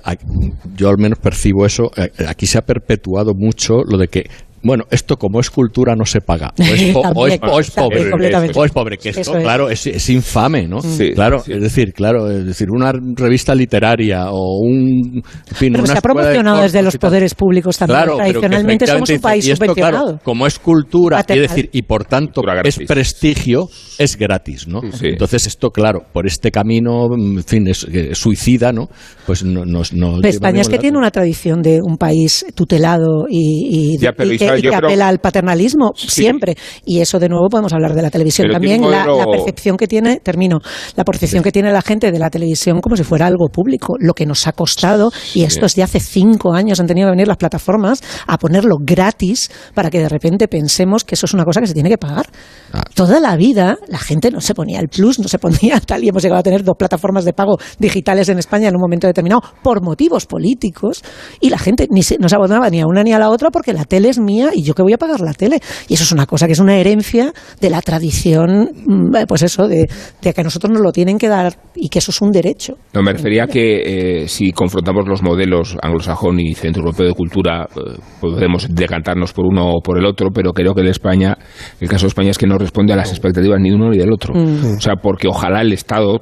yo al menos percibo eso, eh, aquí se ha perpetuado mucho lo de que, bueno, esto como es cultura no se paga. O es, po- (laughs) o es- o es pobre. completamente. O es pobre, que esto, claro, es, es infame, ¿no? Sí, claro, sí. es decir, claro, es decir, una revista literaria o un... En fin, pero una se ha de promocionado desde los y poderes públicos también. Claro, Tradicionalmente somos un país y esto, subvencionado. claro, como es cultura, y, Paternal. decir, y por tanto es prestigio, es gratis, ¿no? Sí. Entonces esto, claro, por este camino, en fin, es eh, suicida, ¿no? Pues no, nos no Pero España es que tiene una tradición de un país tutelado y, y- Ya, pero y que, Y que creo- apela al paternalismo siempre. Y eso de nuevo podemos hablar de la televisión. Pero También la percepción que tiene, termino, la percepción que tiene la gente de la televisión como si fuera algo público, lo que nos ha costado, y esto es de hace cinco años han tenido que venir las plataformas a ponerlo gratis para que de repente pensemos que eso es una cosa que se tiene que pagar. Ah. Toda la vida la gente no se ponía el plus, no se ponía (laughs) tal, y hemos llegado a tener dos plataformas de pago digitales en España en un momento determinado por motivos políticos, y la gente ni se, no se abonaba ni a una ni a la otra porque la tele es mía y yo que voy a pagar la tele. Y eso es una cosa que es una herencia de la tradición, mm, pues eso, de, de que a nosotros nos lo tienen que dar y que eso es un derecho. No, me refería a que eh, si confrontamos los modelos anglosajón y centroeuropeo de cultura, eh, podemos decantarnos por uno o por el otro, pero creo que el España, el caso de España es que no responde a las expectativas ni de uno ni del otro. O sea, porque ojalá el Estado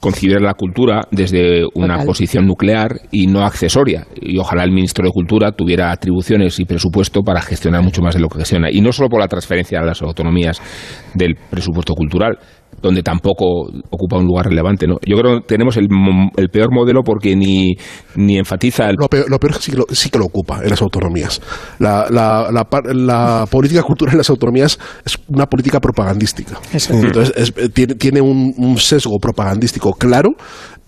considere la cultura desde una Total. posición nuclear y no accesoria. Y ojalá el ministro de Cultura tuviera atribuciones y presupuesto para gestionar mucho más de lo que gestiona. Y no solo por la transferencia a las autonomías del presupuesto cultural, donde tampoco ocupa un lugar relevante. ¿no? Yo creo que tenemos el, el peor modelo porque ni, ni enfatiza el Lo peor, lo peor es que sí que lo, sí que lo ocupa en las autonomías. La, la, la, la política cultural en las autonomías es una política propagandística. Eso es. Entonces es- eh, tiene, tiene un, un sesgo propagandístico claro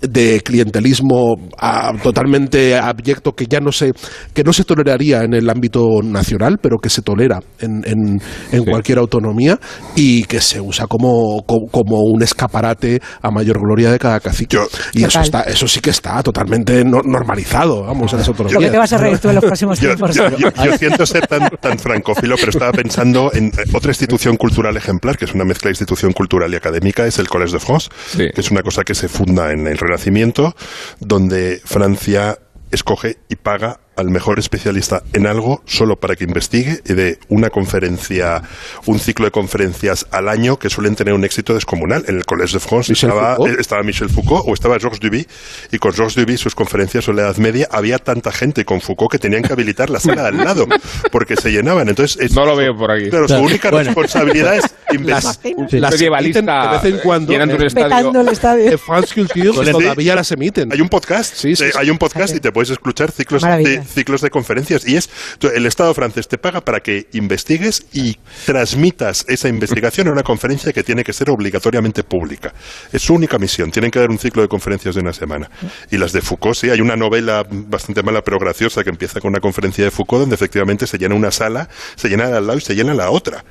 de clientelismo ah, totalmente abyecto que ya no se que no se toleraría en el ámbito nacional pero que se tolera en, en, en cualquier autonomía y que se usa como, como, como un escaparate a mayor gloria de cada cacique Yo- y eso está eso sí que está totalmente no- normalizado vamos en las Lo que autonomías te vas a reír tú en los próximos Yo, tiempos. yo- yo- yo siento ser tan, tan francófilo, pero estaba pensando en eh, otra institución cultural ejemplar, que es una mezcla de institución cultural y académica, es el Collège de France, Sí. que es una cosa que se funda en el Renacimiento, donde Francia escoge y paga al mejor especialista en algo solo para que investigue y de una conferencia, un ciclo de conferencias al año que suelen tener un éxito descomunal. En el Collège de France Michel estaba, Foucault. estaba Michel Foucault o estaba Georges Duby y con Georges Duby sus conferencias sobre la Edad Media había tanta gente con Foucault que tenían que habilitar la sala de al lado porque se llenaban. Entonces es- No lo veo por aquí. Claro, su única Bueno. responsabilidad es investigar. las medievalista de vez en cuando estadio. El estadio. en France Culture todavía las emiten Hay un podcast, Sí, sí, eh, sí. hay un podcast y te puedes escuchar ciclos Maravilla. Ciclos de conferencias. Y es, el Estado francés te paga para que investigues y transmitas esa investigación a una conferencia que tiene que ser obligatoriamente pública. Es su única misión. Tienen que dar un ciclo de conferencias de una semana. Y las de Foucault, sí, hay una novela bastante mala pero graciosa que empieza con una conferencia de Foucault donde efectivamente se llena una sala, se llena de al lado y se llena la otra.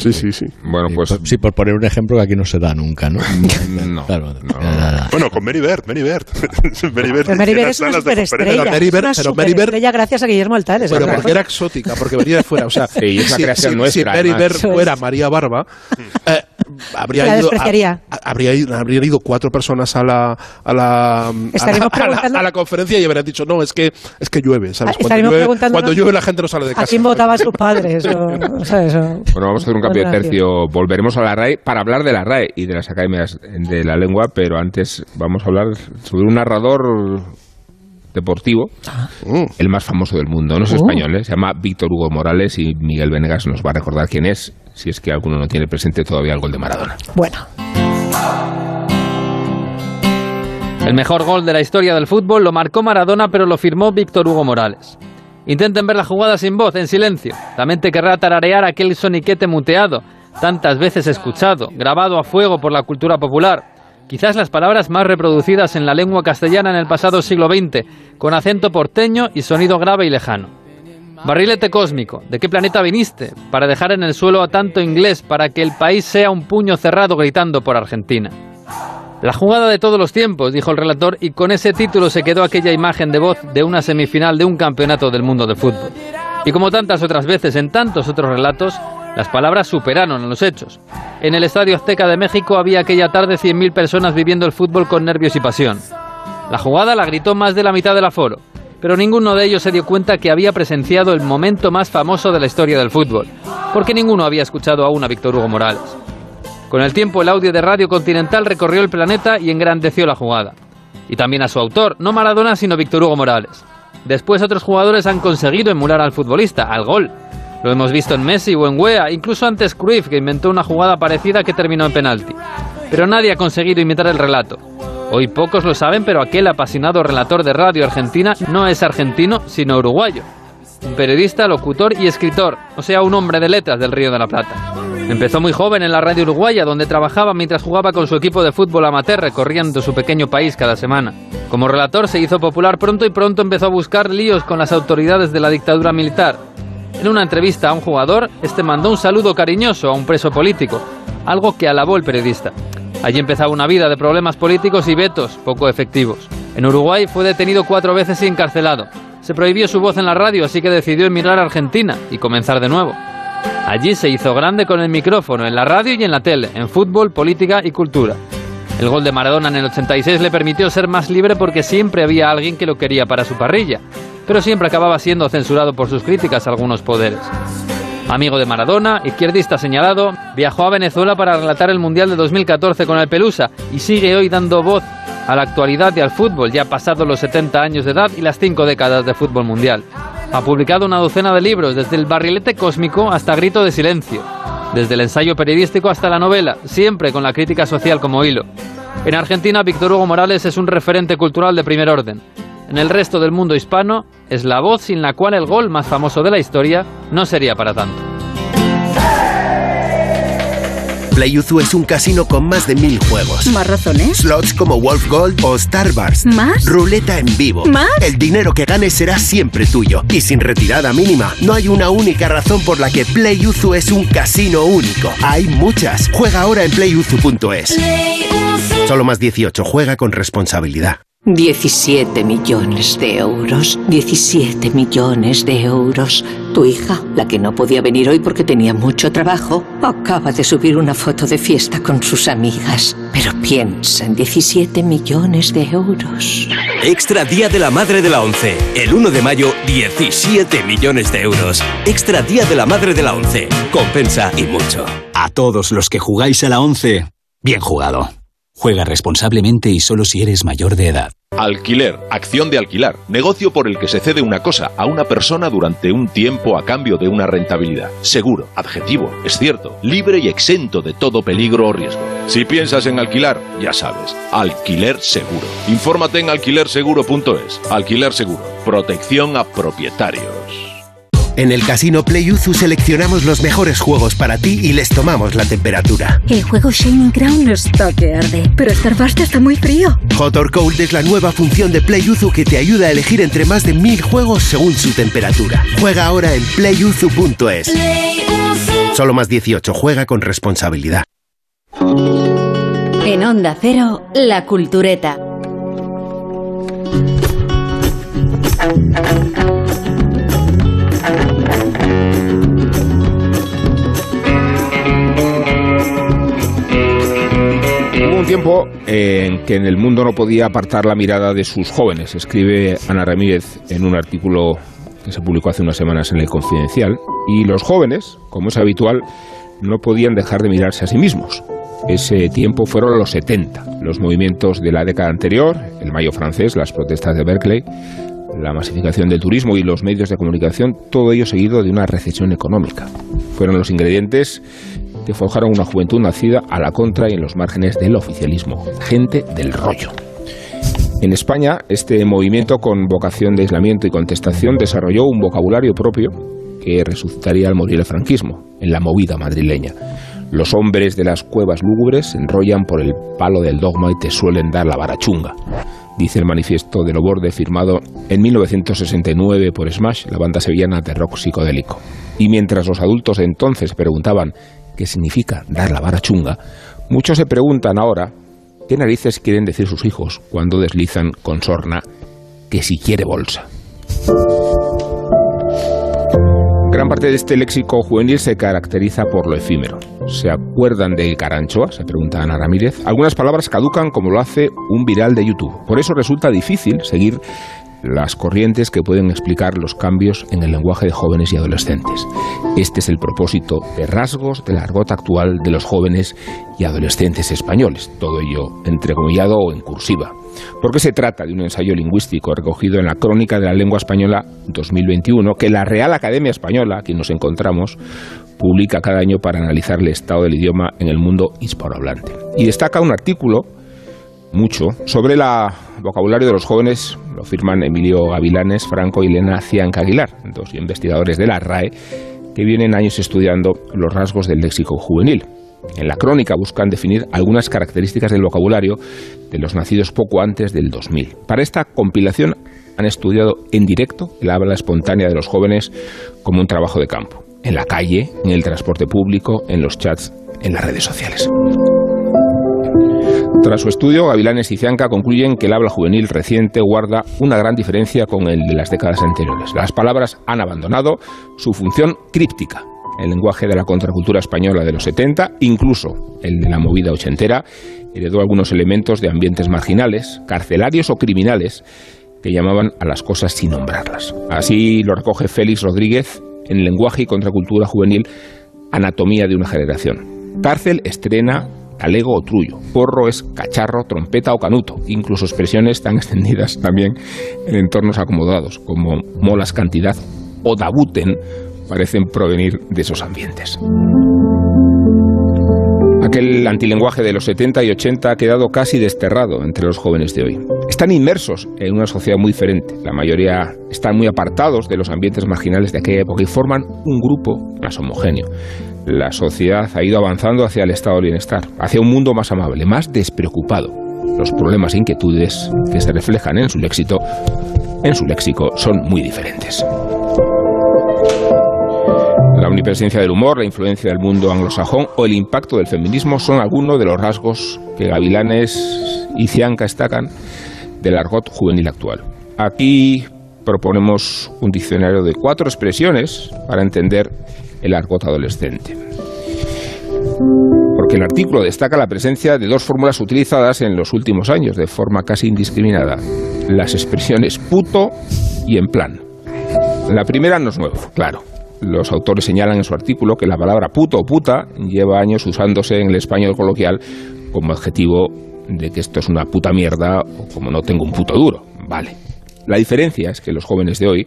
Sí sí sí Bueno, pues Sí, por poner un ejemplo que aquí no se da nunca, ¿no? (laughs) no. Claro, no. nada. Bueno, con Mary Bird, Mary Bird. (laughs) Mary Bird Pero Mary es una superestrella. Pero Mary Bird- es una pero Mary gracias a Guillermo Altares. pero porque era exótica porque venía de fuera o sea (laughs) Sí, y es una si, creación si- nuestra, si Mary Eso es. fuera María Barba eh, habría La ido, despreciaría. a- habría ido- habrían ido cuatro personas a la a la, a a a la conferencia y habrían dicho no es que es que llueve sabes Ah, cuando estaremos llueve, cuando llueve la gente no sale de ¿A casa quién votaban sus padres? O. O- Bueno, vamos a hacer un cambio de Gracias. tercio. Volveremos a la RAE para hablar de la RAE y de las academias de la lengua, pero antes vamos a hablar sobre un narrador deportivo, Mm. el más famoso del mundo. No es español, ¿eh? se llama Víctor Hugo Morales y Miguel Venegas nos va a recordar quién es, si es que alguno no tiene presente todavía el gol de Maradona. Bueno, El mejor gol de la historia del fútbol lo marcó Maradona, pero lo firmó Víctor Hugo Morales. Intenten ver la jugada sin voz, en silencio. La mente querrá tararear aquel soniquete muteado, tantas veces escuchado, grabado a fuego por la cultura popular. Quizás las palabras más reproducidas en la lengua castellana en el pasado siglo XX, con acento porteño y sonido grave y lejano. Barrilete cósmico, ¿de qué planeta viniste? Para dejar en el suelo a tanto inglés, para que el país sea un puño cerrado gritando por Argentina. La jugada de todos los tiempos, dijo el relator, y con ese título se quedó aquella imagen de voz de una semifinal de un campeonato del mundo de fútbol. Y como tantas otras veces en tantos otros relatos, las palabras superaron a los hechos. En el Estadio Azteca de México había aquella tarde 100.000 personas viviendo el fútbol con nervios y pasión. La jugada la gritó más de la mitad del aforo, pero ninguno de ellos se dio cuenta que había presenciado el momento más famoso de la historia del fútbol, porque ninguno había escuchado aún a Víctor Hugo Morales. Con el tiempo, el audio de Radio Continental recorrió el planeta y engrandeció la jugada. Y también a su autor, no Maradona, sino Víctor Hugo Morales. Después otros jugadores han conseguido emular al futbolista, al gol. Lo hemos visto en Messi o en Wea, incluso antes Cruyff, que inventó una jugada parecida que terminó en penalti. Pero nadie ha conseguido imitar el relato. Hoy pocos lo saben, pero aquel apasionado relator de radio argentina no es argentino, sino uruguayo. Un periodista, locutor y escritor, o sea, un hombre de letras del Río de la Plata. Empezó muy joven en la radio uruguaya, donde trabajaba mientras jugaba con su equipo de fútbol amateur recorriendo su pequeño país cada semana. Como relator se hizo popular pronto y pronto empezó a buscar líos con las autoridades de la dictadura militar. En una entrevista a un jugador, este mandó un saludo cariñoso a un preso político, algo que alabó el periodista. Allí empezaba una vida de problemas políticos y vetos poco efectivos. En Uruguay fue detenido cuatro veces y encarcelado. Se prohibió su voz en la radio, así que decidió emigrar a Argentina y comenzar de nuevo. Allí se hizo grande con el micrófono, en la radio y en la tele, en fútbol, política y cultura. El gol de Maradona en el 86 le permitió ser más libre porque siempre había alguien que lo quería para su parrilla, pero siempre acababa siendo censurado por sus críticas a algunos poderes. Amigo de Maradona, izquierdista señalado, viajó a Venezuela para relatar el Mundial de 2014 con el Pelusa y sigue hoy dando voz a la actualidad y al fútbol, ya pasados los 70 años de edad y las cinco décadas de fútbol mundial. Ha publicado una docena de libros, desde El barrilete cósmico hasta Grito de silencio, desde el ensayo periodístico hasta la novela, siempre con la crítica social como hilo. En Argentina, Víctor Hugo Morales es un referente cultural de primer orden. En el resto del mundo hispano, es la voz sin la cual el gol más famoso de la historia no sería para tanto. PlayUzu es un casino con más de mil juegos. ¿Más razones? Slots como Wolf Gold o Star Wars. ¿Más? Ruleta en vivo. ¿Más? El dinero que ganes será siempre tuyo. Y sin retirada mínima. No hay una única razón por la que PlayUzu es un casino único. Hay muchas. Juega ahora en playuzu.es. Solo más 18. Juega con responsabilidad. 17 millones de euros. 17 millones de euros. Tu hija, la que no podía venir hoy porque tenía mucho trabajo, acaba de subir una foto de fiesta con sus amigas. Pero piensa en 17 millones de euros. Extra Día de la Madre de la ONCE. El 1 de mayo, 17 millones de euros. Extra Día de la Madre de la ONCE. Compensa y mucho. A todos los que jugáis a la 11, bien jugado. Juega responsablemente y solo si eres mayor de edad. Alquiler, acción de alquilar, negocio por el que se cede una cosa a una persona durante un tiempo a cambio de una rentabilidad. Seguro, adjetivo, es cierto, libre y exento de todo peligro o riesgo. Si piensas en alquilar, ya sabes, alquiler seguro. Infórmate en alquilerseguro.es. Alquiler seguro, protección a propietarios. En el casino PlayUzu seleccionamos los mejores juegos para ti y les tomamos la temperatura. El juego Shining Crown está que arde, pero Starburst está muy frío. Hot or Cold es la nueva función de PlayUzu que te ayuda a elegir entre más de mil juegos según su temperatura. Juega ahora en playuzu.es. Solo más 18. Juega con responsabilidad. En Onda Cero, La Cultureta. Tiempo en que en el mundo no podía apartar la mirada de sus jóvenes, escribe Ana Ramírez en un artículo que se publicó hace unas semanas en el Confidencial, y los jóvenes, como es habitual, no podían dejar de mirarse a sí mismos. Ese tiempo fueron los 70, los movimientos de la década anterior, el Mayo francés, las protestas de Berkeley, la masificación del turismo y los medios de comunicación, todo ello seguido de una recesión económica. Fueron los ingredientes forjaron una juventud nacida a la contra y en los márgenes del oficialismo, gente del rollo. En España, este movimiento con vocación de aislamiento y contestación desarrolló un vocabulario propio que resucitaría al morir el franquismo, en la movida madrileña. Los hombres de las cuevas lúgubres se enrollan por el palo del dogma y te suelen dar la barachunga, dice el manifiesto de Loborde firmado en 1969 por Smash, la banda sevillana de rock psicodélico. Y mientras los adultos entonces preguntaban qué significa dar la barachunga, muchos se preguntan ahora qué narices quieren decir sus hijos cuando deslizan con sorna que si quiere bolsa. Gran parte de este léxico juvenil se caracteriza por lo efímero. ¿Se acuerdan de Caranchoa? Se pregunta Ana Ramírez. Algunas palabras caducan como lo hace un viral de YouTube. Por eso resulta difícil seguir las corrientes que pueden explicar los cambios en el lenguaje de jóvenes y adolescentes. Este es el propósito de rasgos del argot actual de los jóvenes y adolescentes españoles, todo ello entrecomillado o en cursiva. Porque se trata de un ensayo lingüístico recogido en la Crónica de la Lengua Española 2021 que la Real Academia Española, aquí nos encontramos, publica cada año para analizar el estado del idioma en el mundo hispanohablante. Y destaca un artículo mucho sobre el vocabulario de los jóvenes, lo firman Emilio Gavilanes, Franco y Elena Cianca Aguilar, dos investigadores de la RAE que vienen años estudiando los rasgos del léxico juvenil. En la crónica buscan definir algunas características del vocabulario de los nacidos poco antes del 2000. Para esta compilación han estudiado en directo el habla espontánea de los jóvenes como un trabajo de campo, en la calle, en el transporte público, en los chats, en las redes sociales. Tras su estudio, Gavilanes y Cianca concluyen que el habla juvenil reciente guarda una gran diferencia con el de las décadas anteriores. Las palabras han abandonado su función críptica. El lenguaje de la contracultura española de los 70, incluso el de la movida ochentera, heredó algunos elementos de ambientes marginales, carcelarios o criminales que llamaban a las cosas sin nombrarlas. Así lo recoge Félix Rodríguez en Lenguaje y Contracultura Juvenil, Anatomía de una Generación. Cárcel estrena talego o trullo. Porro es cacharro, trompeta o canuto. Incluso expresiones tan (laughs) extendidas también en entornos acomodados como molas cantidad o dabuten parecen provenir de esos ambientes. Aquel antilenguaje de los 70 y 80 ha quedado casi desterrado entre los jóvenes de hoy. Están inmersos en una sociedad muy diferente. La mayoría están muy apartados de los ambientes marginales de aquella época y forman un grupo más homogéneo la sociedad ha ido avanzando hacia el estado de bienestar, hacia un mundo más amable, más despreocupado. Los problemas e inquietudes que se reflejan en su léxico, en su léxico son muy diferentes. La omnipresencia del humor, la influencia del mundo anglosajón o el impacto del feminismo son algunos de los rasgos que Gavilanes y Cianca destacan del argot juvenil actual. Aquí proponemos un diccionario de cuatro expresiones para entender el argot adolescente. Porque el artículo destaca la presencia de dos fórmulas utilizadas en los últimos años de forma casi indiscriminada. Las expresiones puto y en plan. La primera no es nuevo, claro. Los autores señalan en su artículo que la palabra puto o puta lleva años usándose en el español coloquial como adjetivo de que esto es una puta mierda o como no tengo un puto duro. Vale. La diferencia es que los jóvenes de hoy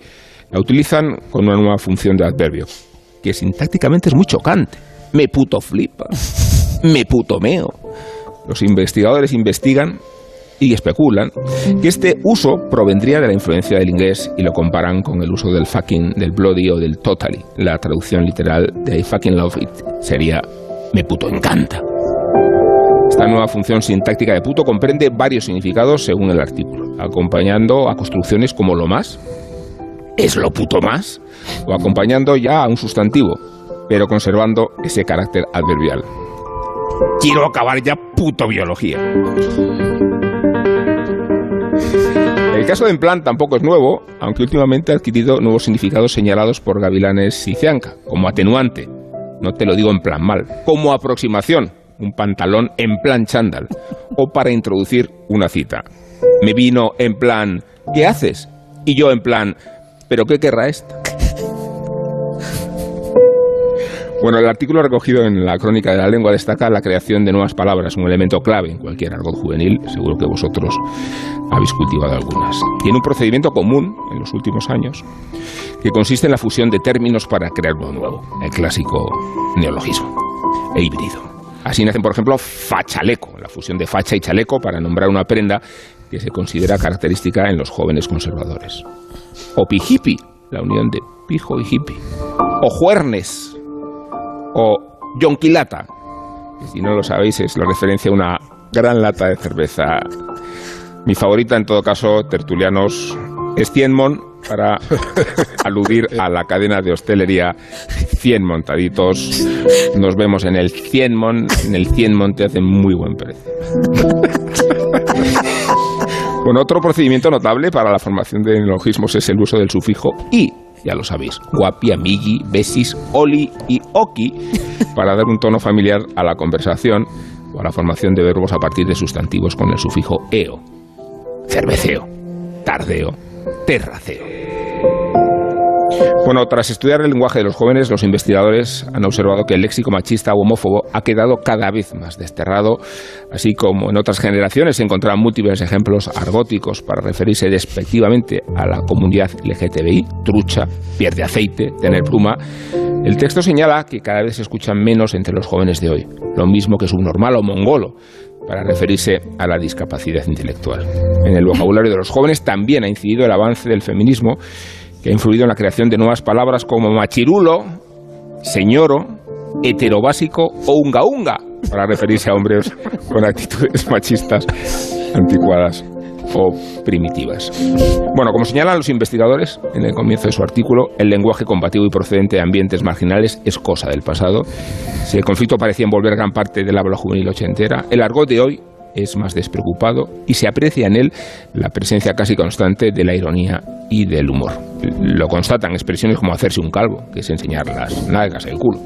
la utilizan con una nueva función de adverbio, que sintácticamente es muy chocante. Me puto flipa. Me puto meo. Los investigadores investigan y especulan que este uso provendría de la influencia del inglés y lo comparan con el uso del fucking, del bloody o del totally. La traducción literal de I fucking love it sería me puto encanta. Esta nueva función sintáctica de puto comprende varios significados según el artículo, acompañando a construcciones como lo más, es lo puto más, o acompañando ya a un sustantivo, pero conservando ese carácter adverbial. Quiero acabar ya puto biología. El caso de en plan tampoco es nuevo, aunque últimamente ha adquirido nuevos significados señalados por Gavilanes y Cianca, como atenuante, no te lo digo en plan mal, como aproximación, un pantalón en plan chándal, o para introducir una cita. Me vino en plan, ¿qué haces? Y yo en plan, ¿pero qué querrá esta? Bueno, el artículo recogido en la Crónica de la Lengua destaca la creación de nuevas palabras, un elemento clave en cualquier argot juvenil, seguro que vosotros habéis cultivado algunas. Tiene un procedimiento común en los últimos años que consiste en la fusión de términos para crear uno nuevo, el clásico neologismo e híbrido. Así nacen, por ejemplo, fachaleco, la fusión de facha y chaleco para nombrar una prenda que se considera característica en los jóvenes conservadores. O pijipi, la unión de pijo y hippie. O juernes, o yonquilata, que si no lo sabéis es la referencia a una gran lata de cerveza. Mi favorita en todo caso, tertulianos, es Cienmon para (laughs) aludir a la cadena de hostelería 100 montaditos. Nos vemos en el Cienmon, en el Cienmon te hacen muy buen precio. (laughs) Bueno, otro procedimiento notable para la formación de neologismos es el uso del sufijo i ya lo sabéis, guapi, amigi, besis, oli y oki, (laughs) para dar un tono familiar a la conversación o a la formación de verbos a partir de sustantivos con el sufijo eo. Cerveceo, tardeo, terraceo. Bueno, tras estudiar el lenguaje de los jóvenes, los investigadores han observado que el léxico machista o homófobo ha quedado cada vez más desterrado, así como en otras generaciones se encontraban múltiples ejemplos argóticos para referirse despectivamente a la comunidad LGTBI, trucha, pierde aceite, tener pluma. El texto señala que cada vez se escuchan menos entre los jóvenes de hoy, lo mismo que subnormal o mongolo, para referirse a la discapacidad intelectual. En el vocabulario de los jóvenes también ha incidido el avance del feminismo que ha influido en la creación de nuevas palabras como machirulo, señoro, heterobásico o unga unga, para referirse a hombres con actitudes machistas anticuadas o primitivas. Bueno, como señalan los investigadores en el comienzo de su artículo, el lenguaje combativo y procedente de ambientes marginales es cosa del pasado. Si el conflicto parecía envolver gran parte del habla juvenil ochentera, el argot de hoy es más despreocupado y se aprecia en él la presencia casi constante de la ironía y del humor. Lo constatan expresiones como hacerse un calvo, que es enseñar las nalgas, el culo.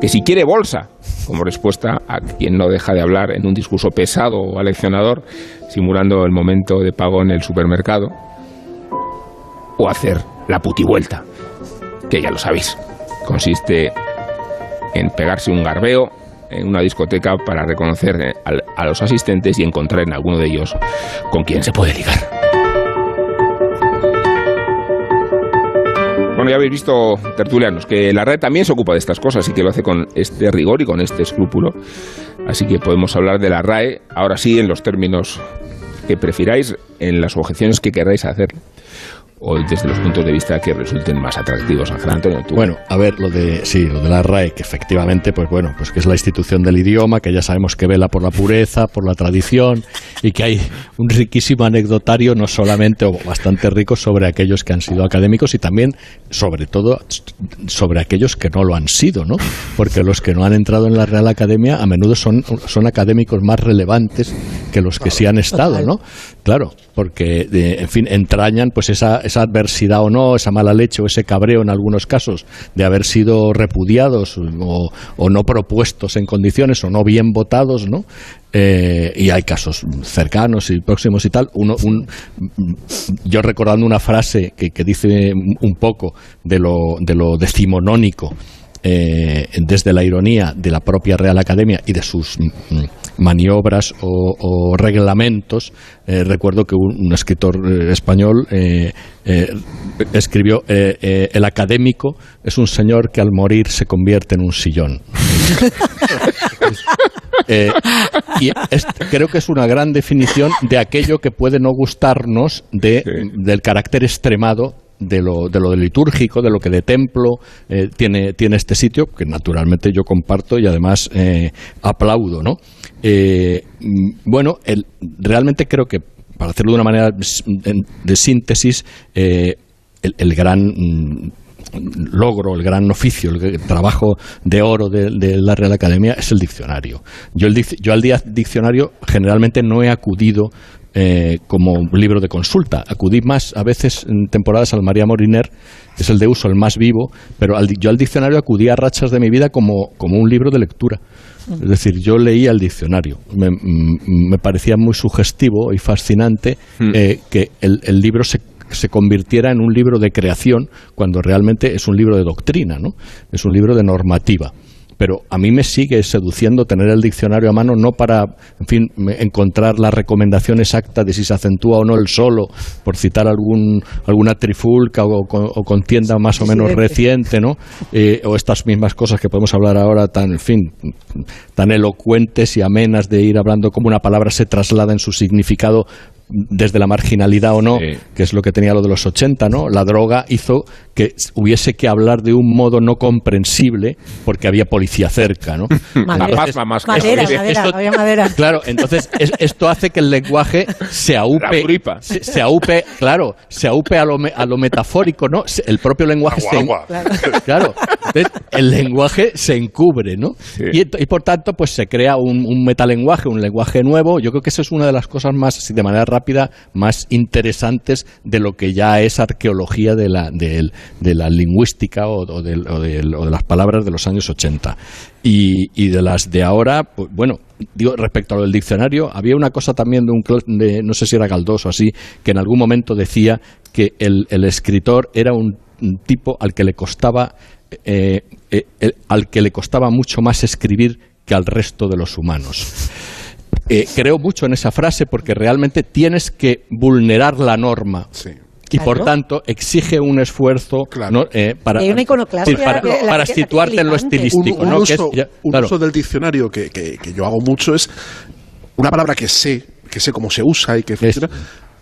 Que si quiere bolsa, como respuesta a quien no deja de hablar en un discurso pesado o aleccionador, simulando el momento de pago en el supermercado. O hacer la putivuelta, que ya lo sabéis. Consiste en pegarse un garbeo en una discoteca para reconocer eh, a los asistentes y encontrar en alguno de ellos con quién se puede ligar. Bueno, ya habéis visto, tertulianos, que la red también se ocupa de estas cosas y que lo hace con este rigor y con este escrúpulo. Así que podemos hablar de la RAE, ahora sí, en los términos que prefiráis, en las objeciones que queráis hacer o desde los puntos de vista que resulten más atractivos. Ángel Antonio, Bueno, a ver, lo de, sí, lo de la RAE, que efectivamente, pues bueno, pues que es la institución del idioma, que ya sabemos que vela por la pureza, por la tradición, y que hay un riquísimo anecdotario, no solamente, o bastante rico, sobre aquellos que han sido académicos y también, sobre todo, sobre aquellos que no lo han sido, ¿no? Porque los que no han entrado en la Real Academia a menudo son, son académicos más relevantes que los que sí han estado, ¿no? Claro, porque, en fin, entrañan pues esa esa adversidad o no, esa mala leche o ese cabreo en algunos casos de haber sido repudiados o, no propuestos en condiciones o no bien votados, ¿no? Eh, y hay casos cercanos y próximos y tal. Uno, un, yo recordando una frase que, dice un poco de lo, de lo decimonónico eh, desde la ironía de la propia Real Academia y de sus mm, maniobras o, reglamentos, eh, recuerdo que un, escritor eh, español escribió, el académico es un señor que al morir se convierte en un sillón. (laughs) y creo que es una gran definición de aquello que puede no gustarnos de, del carácter extremado de lo, de lo litúrgico, de lo que de templo eh, tiene, tiene este sitio, que naturalmente yo comparto y además eh, aplaudo, ¿no? Eh, bueno, el, realmente creo que, para hacerlo de una manera de síntesis, el, gran mm, logro, el gran oficio, el trabajo de oro de, la Real Academia es el diccionario. Yo, yo al día diccionario generalmente no he acudido eh, como libro de consulta. Acudí más a veces en temporadas al María Moriner, que es el de uso, el más vivo, pero al, yo al diccionario acudí a rachas de mi vida como, como un libro de lectura. Es decir, yo leía el diccionario. Me, mm, me parecía muy sugestivo y fascinante eh, que el, el libro se, se convirtiera en un libro de creación cuando realmente es un libro de doctrina, ¿no? Es un libro de normativa pero a mí me sigue seduciendo tener el diccionario a mano no para, en fin, encontrar la recomendación exacta de si se acentúa o no el solo, por citar algún, alguna trifulca o, co- o contienda más o menos reciente, ¿no? Eh, o estas mismas cosas que podemos hablar ahora tan, en fin, tan elocuentes y amenas de ir hablando como una palabra se traslada en su significado desde la marginalidad o no, que es lo que tenía lo de los 80, ¿no? La droga hizo que hubiese que hablar de un modo no comprensible porque había policía cerca, ¿no? (laughs) Madera. Entonces, Más madera, esto- madera, había madera. Claro, entonces es- esto hace que el lenguaje se aupe, se, se aupe, claro, se aupe a lo, me- a lo metafórico, ¿no? El propio lenguaje se, Agua, claro, entonces el lenguaje se encubre, ¿no? Y, por tanto, pues se crea un, un metalenguaje, un lenguaje nuevo. Yo creo que eso es una de las cosas más, así de manera rápida, más interesantes de lo que ya es arqueología de la, del- de la lingüística o, del- o del- o de las palabras de los años 80. Y, de las de ahora, pues, bueno, digo, respecto a lo del diccionario, había una cosa también de un, de, no sé si era Galdós o así, que en algún momento decía que el, escritor era un, tipo al que le costaba eh, eh, al que le costaba mucho más escribir que al resto de los humanos. Eh, creo mucho en esa frase porque realmente tienes que vulnerar la norma. Y por tanto exige un esfuerzo ¿no? Eh, para, Y hay una iconoclastia sí, para, que- la para que- situarte en lo estilístico. un, un ¿no? Que es- uso, ya- un claro. uso del diccionario que, que- que yo hago mucho es una palabra que sé, que sé cómo se usa y que funciona.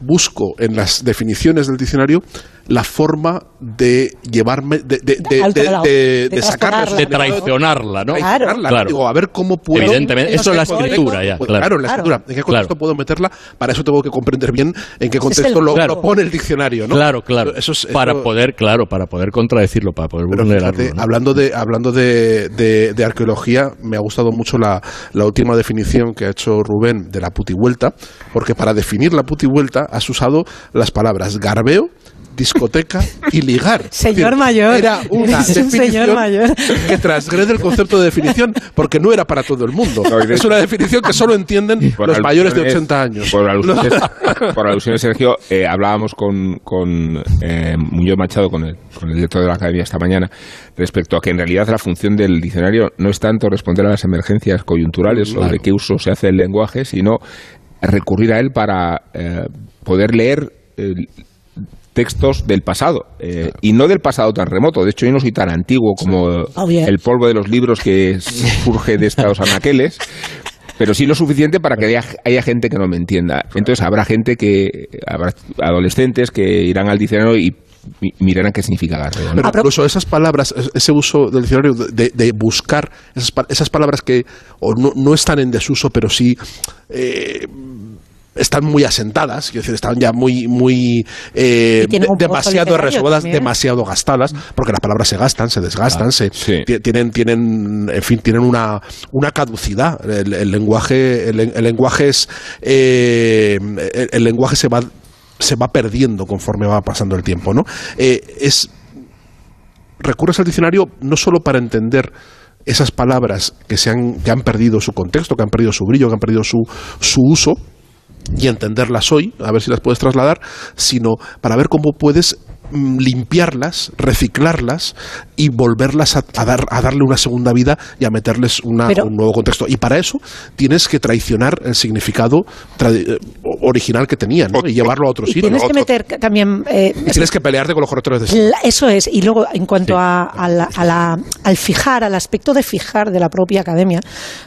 Busco en las definiciones del diccionario la forma de llevarme, de, de, de, de, otro lado, de- de de sacarla. De traicionarla, ¿no? Traicionarla. Claro. Digo, a ver cómo puedo. Evidentemente, eso es la escritura ya, Pues claro. claro, en la Claro. escritura. ¿En qué contexto puedo meterla? Para eso tengo que comprender bien en qué contexto lo, lo pone el diccionario, ¿no? Claro, claro. Eso es- para poder, claro, para poder contradecirlo, para poder Pero vulnerarlo. fíjate, ¿no? hablando de hablando de, de- de arqueología, me ha gustado mucho la, la última definición que ha hecho Rubén de la putivuelta, porque para definir la putivuelta has usado las palabras garbeo, discoteca y ligar. (laughs) Señor Es decir, mayor. Era una (laughs) Eres un definición señor mayor. que transgrede el concepto de definición, porque no era para todo el mundo. de es una definición que solo entienden Por los mayores de alusiones- 80 años. Por alusiones, (laughs) por alusiones, Sergio, eh, hablábamos con, con eh, Muñoz Machado, con el, con el director de la Academia esta mañana, respecto a que en realidad la función del diccionario no es tanto responder a las emergencias coyunturales o Claro. de qué uso se hace el lenguaje, sino recurrir a él para eh, poder leer eh, textos del pasado eh, y no del pasado tan remoto. De hecho, yo no soy tan antiguo como Oh, el polvo de los libros que (laughs) surge de estos anaqueles, pero sí lo suficiente para que haya, haya gente que no me entienda. Entonces habrá gente que, habrá adolescentes que irán al diccionario y mi- mirarán qué significa garreo. ¿no? Pero incluso esas palabras, es- ese uso del diccionario de, de buscar esas palabras que o no, no están en desuso, pero sí eh, están muy asentadas, quiero decir, están ya muy, muy eh, demasiado resueltas, también. demasiado gastadas, porque las palabras se gastan, se desgastan, se, ti- tienen, tienen, en fin, tienen una, una caducidad. El, el lenguaje, el, el lenguaje es, eh, el, el lenguaje se va se va perdiendo conforme va pasando el tiempo, ¿no? Eh, es recurres al diccionario no solo para entender esas palabras que, se han, que han perdido su contexto, que han perdido su brillo, que han perdido su, su uso, y entenderlas hoy, a ver si las puedes trasladar, sino para ver cómo puedes limpiarlas, reciclarlas y volverlas a, a dar, a darle una segunda vida y a meterles una- Pero- un nuevo contexto. Y para eso tienes que traicionar el significado eh, original que tenían ¿no? y llevarlo a otro Y sitio. tienes que meter también... eh, Y tienes que pelearte con los correctores de estilo. Eso es, y luego en cuanto a, a la- a la- al fijar, al aspecto de fijar de la propia academia,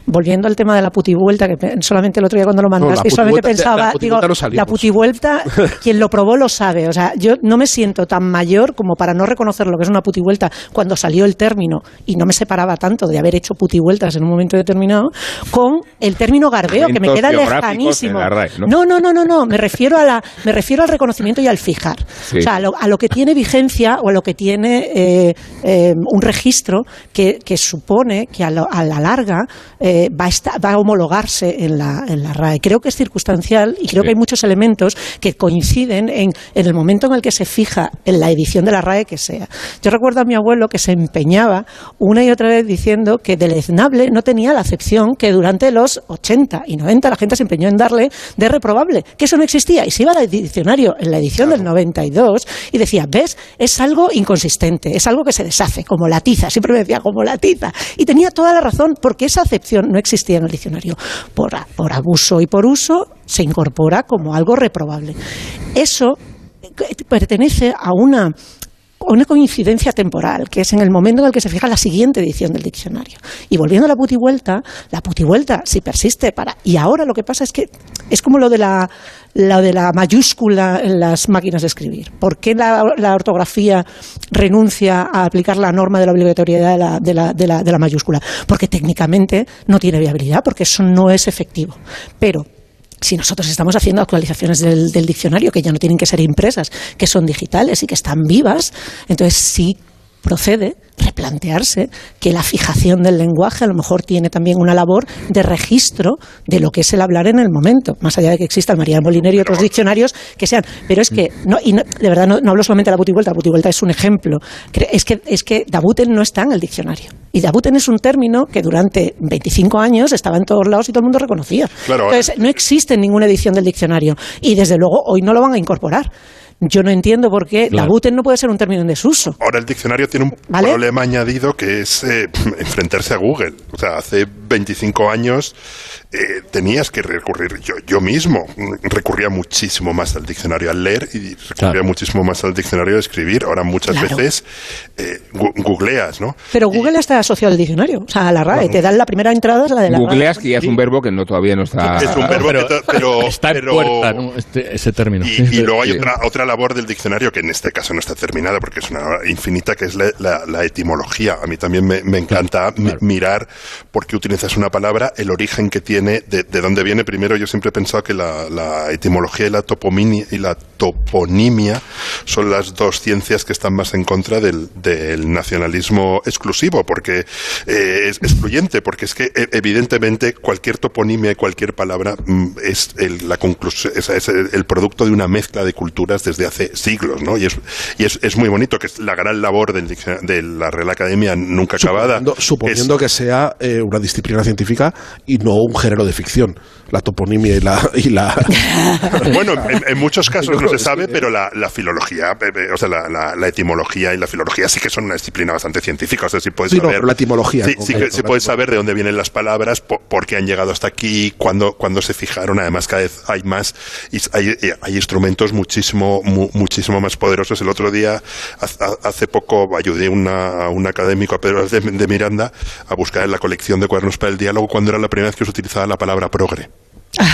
volviendo al tema de la putivuelta, que solamente el otro día cuando lo mandaste la solamente pensaba, la digo, no la putivuelta, quien lo probó lo sabe, o sea, yo no me siento tan mayor como para no reconocer lo que es una putivuelta cuando salió el término y no me separaba tanto de haber hecho putivueltas en un momento determinado con el término garbeo que me queda lejanísimo. RAE, ¿no? no, no, no, no, no, me refiero a la me refiero al reconocimiento y al fijar. Sí. O sea, a lo, a lo que tiene vigencia o a lo que tiene eh, eh, un registro que, que supone que a, lo- a la larga eh, va, a esta- va a homologarse en la, en la RAE. Creo que es circunstancial y creo Sí. que hay muchos elementos que coinciden en, en el momento en el que se fija en la edición de la RAE que sea. Yo recuerdo a mi abuelo que se empeñaba una y otra vez diciendo que deleznable no tenía la acepción que durante los 80 y 90 la gente se empeñó en darle de reprobable, que eso no existía. Y se iba al diccionario en la edición del 92 y decía, ves, es algo inconsistente, es algo que se deshace, como la tiza, siempre me decía, como la tiza. Y tenía toda la razón, porque esa acepción no existía en el diccionario. Por, por abuso y por uso se incorpora como algo reprobable. Eso pertenece a una una coincidencia temporal, que es en el momento en el que se fija la siguiente edición del diccionario. Y volviendo a la putivuelta, la putivuelta si persiste para... Y ahora lo que pasa es que es como lo de la, lo de la mayúscula en las máquinas de escribir. ¿Por qué la, la ortografía renuncia a aplicar la norma de la obligatoriedad de la, de, la, de, la, de la mayúscula? Porque técnicamente no tiene viabilidad, porque eso no es efectivo. Pero si nosotros estamos haciendo actualizaciones del, del diccionario que ya no tienen que ser impresas, que son digitales y que están vivas, entonces sí procede replantearse que la fijación del lenguaje a lo mejor tiene también una labor de registro de lo que es el hablar en el momento, más allá de que exista el María Moliner y otros diccionarios que sean. Pero es que, no, y no- de verdad, no, no hablo solamente de la putivuelta, la putivuelta es un ejemplo. Es que, es que Dabuten no está en el diccionario. Y Dabuten es un término que durante 25 años estaba en todos lados y todo el mundo reconocía. Claro. Entonces, no existe en ninguna edición del diccionario. Y desde luego hoy no lo van a incorporar. Yo no entiendo por qué Claro. No puede ser un término en desuso. Ahora el diccionario tiene un ¿Vale? problema añadido que es eh, (laughs) enfrentarse a Google. O sea, hace 25 años eh, tenías que recurrir, yo, yo mismo recurría muchísimo más al diccionario al leer y recurría muchísimo más al diccionario a escribir. Ahora muchas Claro. veces eh, gu- googleas, ¿no? Pero Google está asociado al diccionario, o sea, a la RAE. Te dan la primera entrada, es la de la Googleas, RAE. que ya es un verbo que no todavía no está. Es un verbo que to- pero, Está en pero- puerta, ¿no? Este- ese término. Y, y luego hay Sí. otra, otra labor del diccionario que en este caso no está terminada porque es una infinita, que es la, la- la etimología. A mí también me, me encanta mi- mirar por qué utilizas una palabra, el origen que tiene, de, de dónde viene. Primero, yo siempre he pensado que la, etimología y la, topomini- y la toponimia son las dos ciencias que están más en contra del, del nacionalismo exclusivo, porque eh, es excluyente, porque es que eh, evidentemente cualquier toponimia y cualquier palabra mm, es el, la conclusión, es, es el, producto de una mezcla de culturas desde hace siglos, ¿no? Y es, y es, es muy bonito, que es la gran labor del de la Real Academia nunca acabada. Suponiendo, suponiendo que sea eh, una disciplina científica y no un género de ficción, la toponimia y la... Y la (laughs) Bueno, en, en muchos casos no se (laughs) sabe, pero la, la filología, eh, eh, o sea, la, la- etimología y la filología sí que son una disciplina bastante científica. O sea, si puedes Sí, saber. la etimología, Sí, sí que sí puedes saber de dónde vienen las palabras, po- por, qué han llegado hasta aquí, cuándo, cuándo se fijaron. Además, cada vez hay más, hay, eh, hay instrumentos muchísimo, mu- muchísimo más poderosos. El otro día, hace poco, ayudé una- a un académico, a Pedro de, de Miranda, a buscar en la colección de cuadernos para el diálogo cuando era la primera vez que se utilizaba la palabra progre.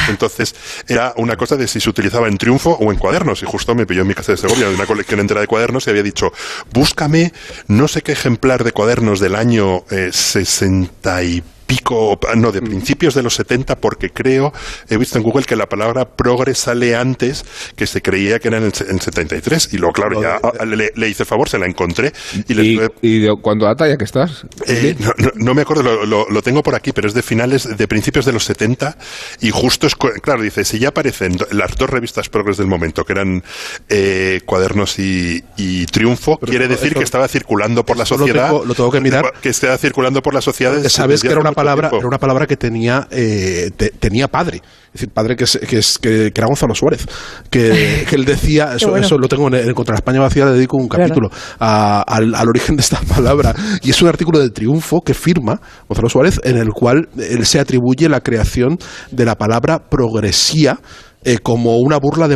Entonces, era una cosa de si se utilizaba en triunfo o en cuadernos. Y justo me pilló en mi casa de Segovia de una colección entera de cuadernos y había dicho, búscame no sé qué ejemplar de cuadernos del año eh, 60 y pico, no, de principios de los 70, porque creo, he visto en Google que la palabra progre sale antes que se creía que era en el en 73. Y luego, claro, ya ah, le, le hice favor, se la encontré y le ¿Y, y de cuándo data ya que estás? eh, no, no- no me acuerdo, lo, lo- lo tengo por aquí, pero es de finales, de principios de los 70 y justo es, claro, dice, si ya aparecen las dos revistas progres del momento, que eran eh, Cuadernos y, y Triunfo, quiere decir que estaba circulando por la lo sociedad. tengo- lo tengo que mirar. Que estaba circulando por la sociedad. Sabes que era una palabra, tiempo. era una palabra que tenía, eh, te- tenía padre. Es decir, padre que, es, que, es- que- que era Gonzalo Suárez. Que, que él decía, (laughs) eso, bueno. eso lo tengo en, Contra la España Vacía, le dedico un Claro. capítulo a- al, al origen de esta palabra. Y es un artículo del Triunfo que firma Gonzalo Suárez, en el cual él se atribuye la creación de la palabra progresía eh, como una burla de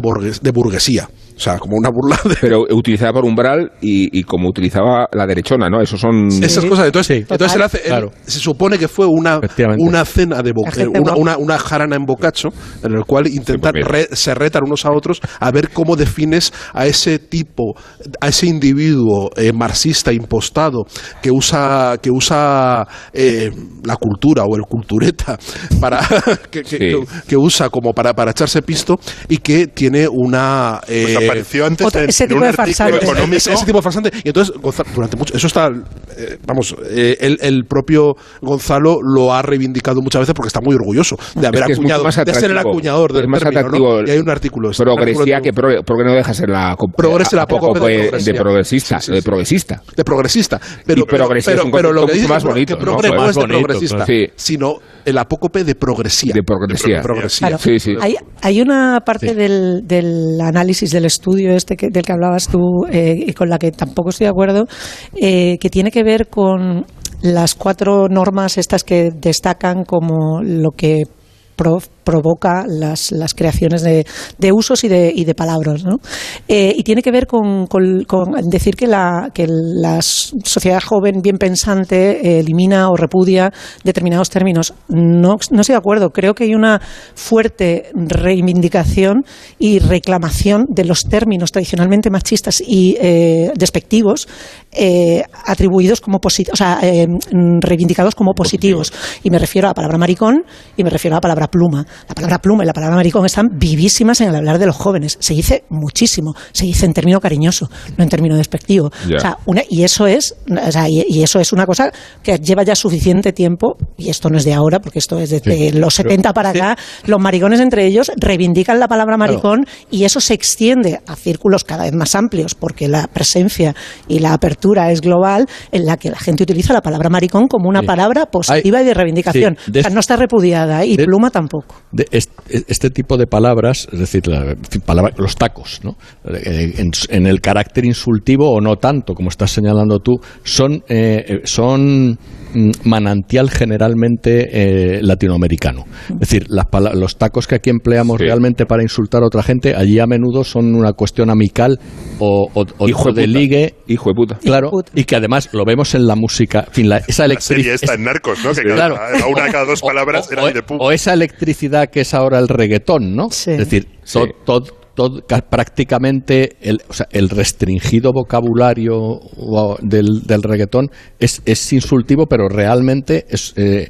burguesía. O sea, como una burla. De... (laughs) Pero utilizada por umbral y, y, como utilizaba la derechona, ¿no? Eso son... Esas cosas. Entonces, entonces él hace, él, se supone que fue una, una cena de boca, una, una, una, jarana en bocacho, en el cual intentan, sí, re, se retan unos a otros a ver cómo defines a ese tipo, a ese individuo eh, marxista impostado que usa, que usa eh, la cultura o el cultureta para (laughs) que, que, que, que, usa como para, para echarse pisto y que tiene una eh, pues apareció antes otra, en, ese en tipo un de farsante. económico. Ese, ese, tipo de farsante y entonces Gonzalo, durante mucho eso está eh, vamos eh, el, el, propio Gonzalo lo ha reivindicado muchas veces porque está muy orgulloso de haber es acuñado de ser el acuñador del más término, y hay un artículo progresía que pro, porque no deja ser la progresía la poco de, de progresista. sí, sí, de progresista. De progresista. Pero, y progresía pero, es un pero lo que dice más bonito que ¿no? no es de bonito, progresista claro. sino el apócope de progresía de progresía, de progresía. Claro. Sí, sí. Hay, hay, una parte del, del, análisis del estudio este que, del que hablabas tú eh, y con la que tampoco estoy de acuerdo eh, que tiene que ver con las cuatro normas estas que destacan como lo que pro, provoca las, las creaciones de, de, usos y de, y de palabras. ¿no? Eh, y tiene que ver con, con, con, decir que la, que la sociedad joven bien pensante eh, elimina o repudia determinados términos. No, no estoy de acuerdo. Creo que hay una fuerte reivindicación y reclamación de los términos tradicionalmente machistas y eh, despectivos atribuidos como positivos, o sea, reivindicados como positivos. Y me refiero a la palabra maricón y me refiero a la palabra pluma. La palabra pluma y la palabra maricón están vivísimas en el hablar de los jóvenes. Se dice muchísimo, se dice en término cariñoso, no en término despectivo. Yeah. O sea, una, y eso es, o sea, y, y, eso es una cosa que lleva ya suficiente tiempo, y esto no es de ahora, porque esto es desde sí. los 70 para acá, los maricones entre ellos reivindican la palabra maricón claro. y eso se extiende a círculos cada vez más amplios, porque la presencia y la apertura es global, en la que la gente utiliza la palabra maricón como una sí. palabra positiva Hay, y de reivindicación. Sí, de o sea, no está repudiada y de, pluma tampoco. Este, tipo de palabras, es decir, la, los tacos, ¿no? Eh, en, el carácter insultivo o no tanto, como estás señalando tú, son, eh, son manantial generalmente eh, latinoamericano. Es decir, las, los tacos que aquí empleamos sí. realmente para insultar a otra gente, allí a menudo son una cuestión amical o, o, o hijo de, de ligue. Hijo de puta. Claro, hijo de puta. y que además lo vemos en la música. En fin, la, esa electricidad. está en Narcos, ¿no? Que claro. cada, una de cada dos palabras o, eran de pu. O esa electricidad que es ahora el reggaetón, ¿no? Sí. Es decir, sí. todo. Prácticamente el, o sea, el, restringido vocabulario del, del reggaetón es, es, insultivo, pero realmente es, eh,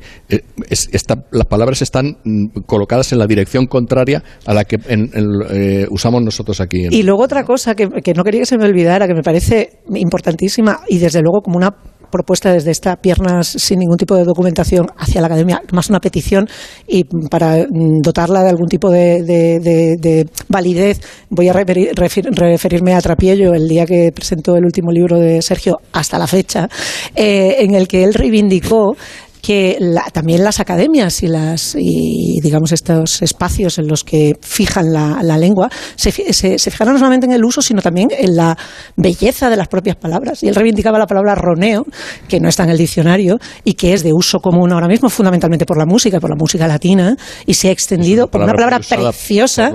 es, está, las palabras están colocadas en la dirección contraria a la que en, eh, usamos nosotros aquí. y luego otra cosa que, que no quería que se me olvidara, que me parece importantísima y desde luego como una propuesta desde esta piernas sin ningún tipo de documentación hacia la academia, más una petición y para dotarla de algún tipo de, de, de, de validez voy a referir, refer, referirme a Trapiello el día que presentó el último libro de Sergio hasta la fecha, eh, en el que él reivindicó que la, también las academias y las y digamos estos espacios en los que fijan la, la lengua se, se, se, fijaron no solamente en el uso sino también en la belleza de las propias palabras. Y él reivindicaba la palabra roneo que no está en el diccionario y que es de uso común ahora mismo fundamentalmente por la música por la música latina y se ha extendido por una palabra preciosa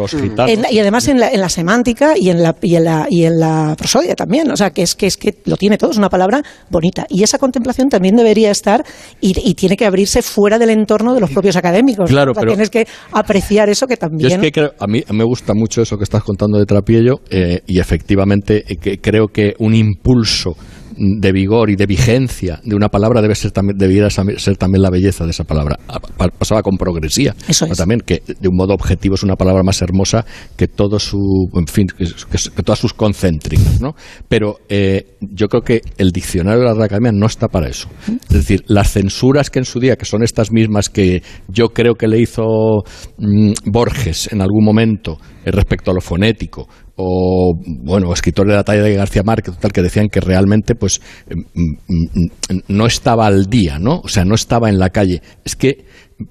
en, y además en la, en la, semántica y en la y en la y en la prosodia también. O sea que es que es que lo tiene todo es una palabra bonita. Y esa contemplación también debería estar y, y tiene que abrirse fuera del entorno de los propios académicos. Claro, o sea, pero tienes que apreciar eso que también. Yo es que creo, a mí me gusta mucho eso que estás contando de Trapiello eh, y efectivamente eh, que creo que un impulso de vigor y de vigencia de una palabra debe ser también debiera ser también la belleza de esa palabra. Pasaba con progresía. Eso es. también que de un modo objetivo es una palabra más hermosa que todo su en fin que, que todas sus concéntricas no pero eh, yo creo que el diccionario de la academia no está para eso. Es decir las censuras que en su día que son estas mismas que yo creo que le hizo mmm, Borges en algún momento eh, respecto a lo fonético o bueno escritores de la talla de García Márquez tal que decían que realmente pues no estaba al día no o sea no estaba en la calle. Es que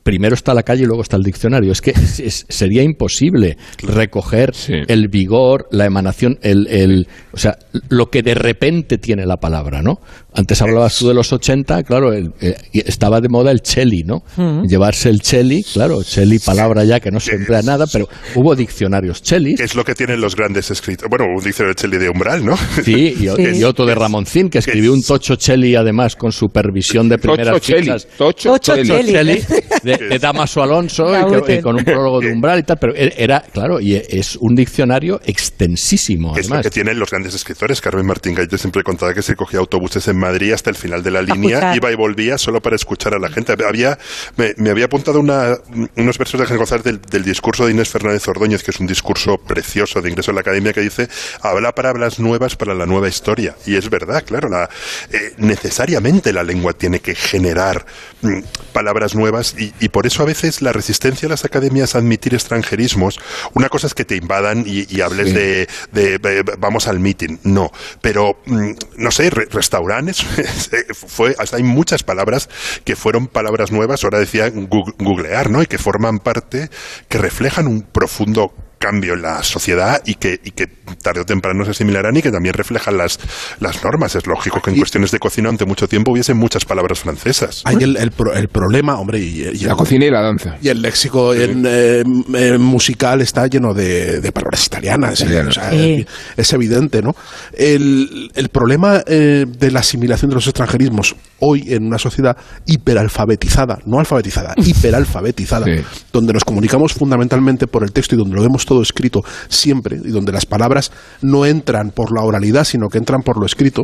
primero está la calle y luego está el diccionario. Es que es- es- sería imposible recoger el vigor, la emanación, el, el- o sea, lo que de repente tiene la palabra, ¿no? Antes hablabas tú de los 80, claro, el- eh, estaba de moda el cheli, ¿no? Mm. Llevarse el cheli, claro, cheli palabra ya que no se emplea nada, pero hubo diccionarios chelis. Es lo que tienen los grandes escritores. Bueno, un diccionario Cheli de umbral, ¿no? Sí, y, (laughs) y otro de Ramoncín, que escribió un Tocho Cheli, además, con supervisión de primeras Tocho Cheli, fichas. Tocho Tocho Cheli. Cheli, (laughs) de, de Damaso Alonso, y que- y con un prólogo de umbral y tal, pero era, claro, y es un diccionario extensísimo, Es lo además. que tienen los grandes escritores. Carmen Martín Gaite siempre contaba que se cogía autobuses en Madrid hasta el final de la línea, iba y volvía solo para escuchar a la gente. Había, me, me había apuntado una- unos versos de Ángel González del, del discurso de Inés Fernández Ordóñez, que es un discurso precioso de ingreso a la academia, que dice, habla palabras nuevas para la nueva historia. Y es verdad, claro, la, eh, necesariamente la lengua tiene que generar mm, palabras nuevas y, y por eso a veces la resistencia a las academias a admitir extranjerismos, una cosa es que te invadan y, y hables Sí. de, de- de- vamos al meeting, no, pero mm, no sé, re- restaurantes, (laughs) fue, hasta hay muchas palabras que fueron palabras nuevas, ahora decía googlear, ¿no? Y que forman parte, que reflejan un profundo cambio en la sociedad y que, y que tarde o temprano se asimilarán y que también reflejan las, las normas. Es lógico que en cuestiones de cocina ante mucho tiempo hubiese muchas palabras francesas. Hay el, el pro- el problema, hombre, y, y La el- cocina y la danza. Y el léxico en, eh, eh, musical está lleno de, de palabras italianas. ¿eh? O sea, Sí. Es evidente, ¿no? El, el problema eh, de la asimilación de los extranjerismos hoy en una sociedad hiperalfabetizada, no alfabetizada, (laughs) hiperalfabetizada, donde nos comunicamos fundamentalmente por el texto y donde lo vemos todo escrito siempre y donde las palabras no entran por la oralidad, sino que entran por lo escrito.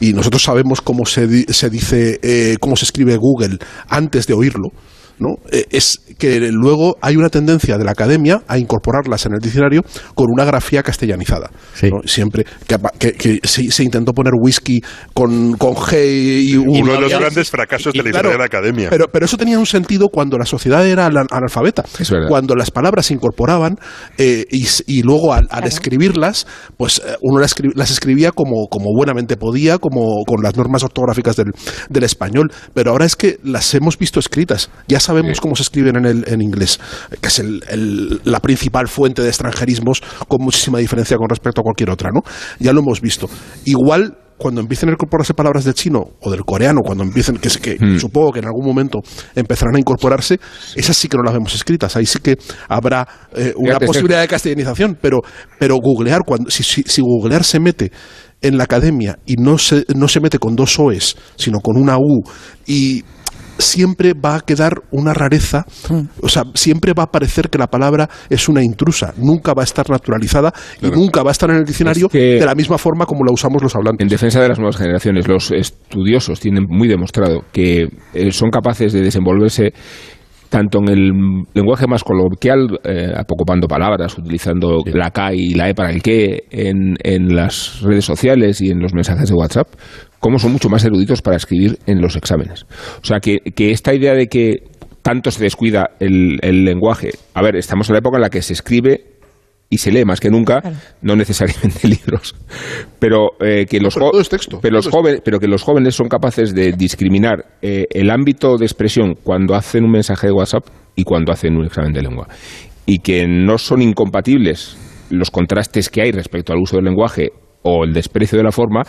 Y nosotros sabemos cómo se, di- se dice, eh, cómo se escribe Google antes de oírlo. ¿no? Eh, es que luego hay una tendencia de la academia a incorporarlas en el diccionario con una grafía castellanizada. ¿no? Siempre que, que- que se, se intentó poner whisky con, con G y U. Uno de los Y- grandes fracasos de la y historia claro, de la academia. Pero, pero eso tenía un sentido cuando la sociedad era ana- analfabeta. Cuando las palabras se incorporaban eh, y, y luego al, al escribirlas, pues eh, uno las, escri- las escribía como, como buenamente podía, como con las normas ortográficas del, del español. Pero ahora es que las hemos visto escritas. Ya sabemos cómo se escriben en, el, en inglés, que es el- el- la principal fuente de extranjerismos con muchísima diferencia con respecto a cualquier otra. ¿no? Ya lo hemos visto. Igual cuando empiecen a incorporarse palabras del chino o del coreano, cuando empiecen, que, que supongo que en algún momento empezarán a incorporarse, esas sí que no las vemos escritas. Ahí sí que habrá eh, una Fíjate, posibilidad de castellanización, pero, pero googlear, cuando, si, si, si googlear se mete en la academia y no se, no se mete con dos OEs, sino con una U y siempre va a quedar una rareza, o sea, siempre va a parecer que la palabra es una intrusa, nunca va a estar naturalizada y nunca va a estar en el diccionario de la misma forma como la usamos los hablantes. En defensa de las nuevas generaciones, los estudiosos tienen muy demostrado que eh, son capaces de desenvolverse tanto en el lenguaje más coloquial, eh, apocopando palabras, utilizando la K y la E para el que en, en las redes sociales y en los mensajes de WhatsApp, como son mucho más eruditos para escribir en los exámenes. O sea, que, que esta idea de que tanto se descuida el, el lenguaje, a ver, estamos en la época en la que se escribe y se lee más que nunca, no necesariamente (laughs) libros, pero eh, que los jo- pero los jóvenes, pero que los jóvenes son capaces de discriminar eh, el ámbito de expresión cuando hacen un mensaje de WhatsApp y cuando hacen un examen de lengua. Y que no son incompatibles los contrastes que hay respecto al uso del lenguaje o el desprecio de la forma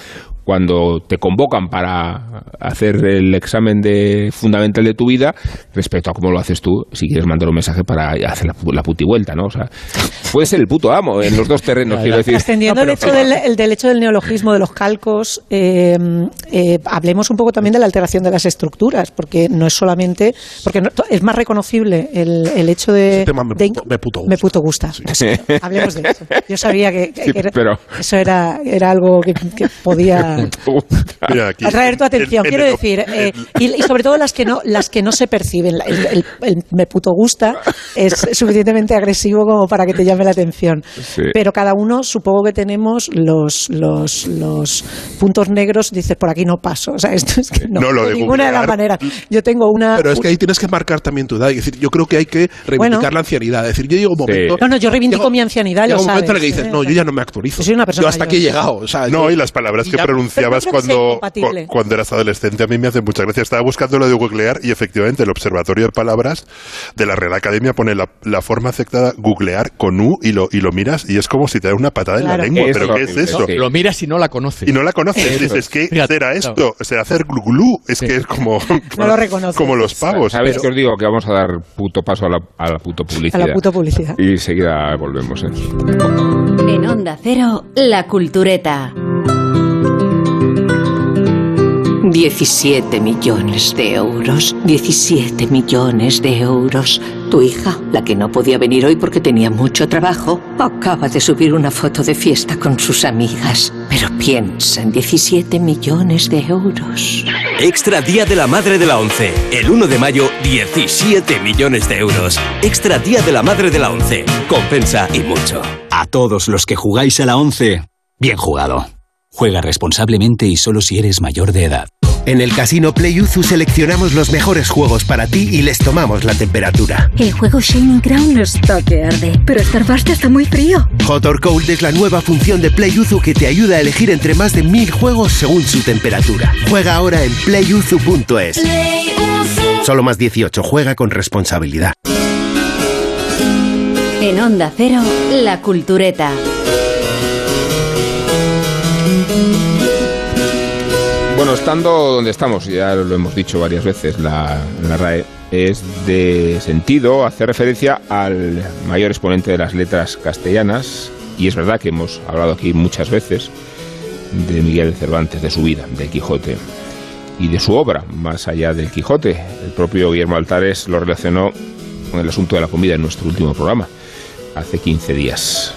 cuando te convocan para hacer el examen de fundamental de tu vida respecto a cómo lo haces tú si quieres mandar un mensaje para hacer la, pu- la puti vuelta, ¿no? O sea, puede ser el puto amo en los dos terrenos, quiero decir. Trascendiendo el, hecho del, el del hecho del neologismo, de los calcos, eh, eh, hablemos un poco también de la alteración de las estructuras, porque no es solamente. porque no- es más reconocible el, el hecho de. Ese tema me de- puto- me puto gusta. me puto gusta. Hablemos de eso. Yo sabía que, que Sí, era- pero- eso era, era algo que, que podía (laughs) Mira, aquí, atraer tu atención. en- en Quiero el- decir, eh, y, y sobre todo las que no, las que no se perciben. El, el- el me puto gusta es suficientemente agresivo como para que te llame la atención. Sí. Pero cada uno supongo que tenemos los, los, los puntos negros, dices, por aquí no paso. O sea, esto es que no, No, lo de de ninguna de las maneras. Yo tengo una... Pero es que ahí tienes que marcar también tu edad. Es decir, yo creo que hay que reivindicar Bueno. la ancianidad. Es decir, yo llego un momento. No, no, yo reivindico mi ancianidad, lo un momento en el sabes, que dices, ¿eh? no, yo ya no me actualizo. Yo soy una persona Yo hasta aquí he llegado. O sea, No, yo- y las palabras que ya pronunciabas que cuando, cu- cuando eras adolescente. A mí me hace mucha gracia. Estaba buscando lo de googlear y efectivamente el Observatorio de Palabras de la Real Academia pone la, la forma aceptada googlear con U y lo, y lo miras y es como si te da una patada Claro. en la lengua. Eso, ¿Pero qué es eso? Lo miras y no la conoces. Y no la conoces. Dices, ¿qué Fíjate, será claro. esto? O sea, hacer glu glu. Es que es como, (laughs) No lo (laughs) reconoces. como los pavos. ¿Sabes pero- qué os digo? Que vamos a dar puto paso a la, a la puto A publicidad. la puta publicidad. Y enseguida volvemos. ¿eh? En Onda Cero, La Cultureta. 17 millones de euros. 17 millones de euros. Tu hija, la que no podía venir hoy porque tenía mucho trabajo, acaba de subir una foto de fiesta con sus amigas. Pero piensa en 17 millones de euros. Extra Día de la Madre de la ONCE. El 1 de mayo, 17 millones de euros. Extra Día de la Madre de la ONCE. Compensa y mucho. A todos los que jugáis a la 11, bien jugado. Juega responsablemente y solo si eres mayor de edad. En el Casino PlayUzu seleccionamos los mejores juegos para ti y les tomamos la temperatura. El juego Shining Crown está que arde, pero Starburst está muy frío. Hot or Cold es la nueva función de PlayUzu que te ayuda a elegir entre más de mil juegos según su temperatura. Juega ahora en playuzu.es. Solo más 18. Juega con responsabilidad. En Onda Cero, La Cultureta. Bueno, estando donde estamos, ya lo hemos dicho varias veces, la, RAE es de sentido hacer referencia al mayor exponente de las letras castellanas, y es verdad que hemos hablado aquí muchas veces de Miguel Cervantes, de su vida, del Quijote y de su obra, más allá del Quijote. El propio Guillermo Altares lo relacionó con el asunto de la comida en nuestro último programa, hace 15 días.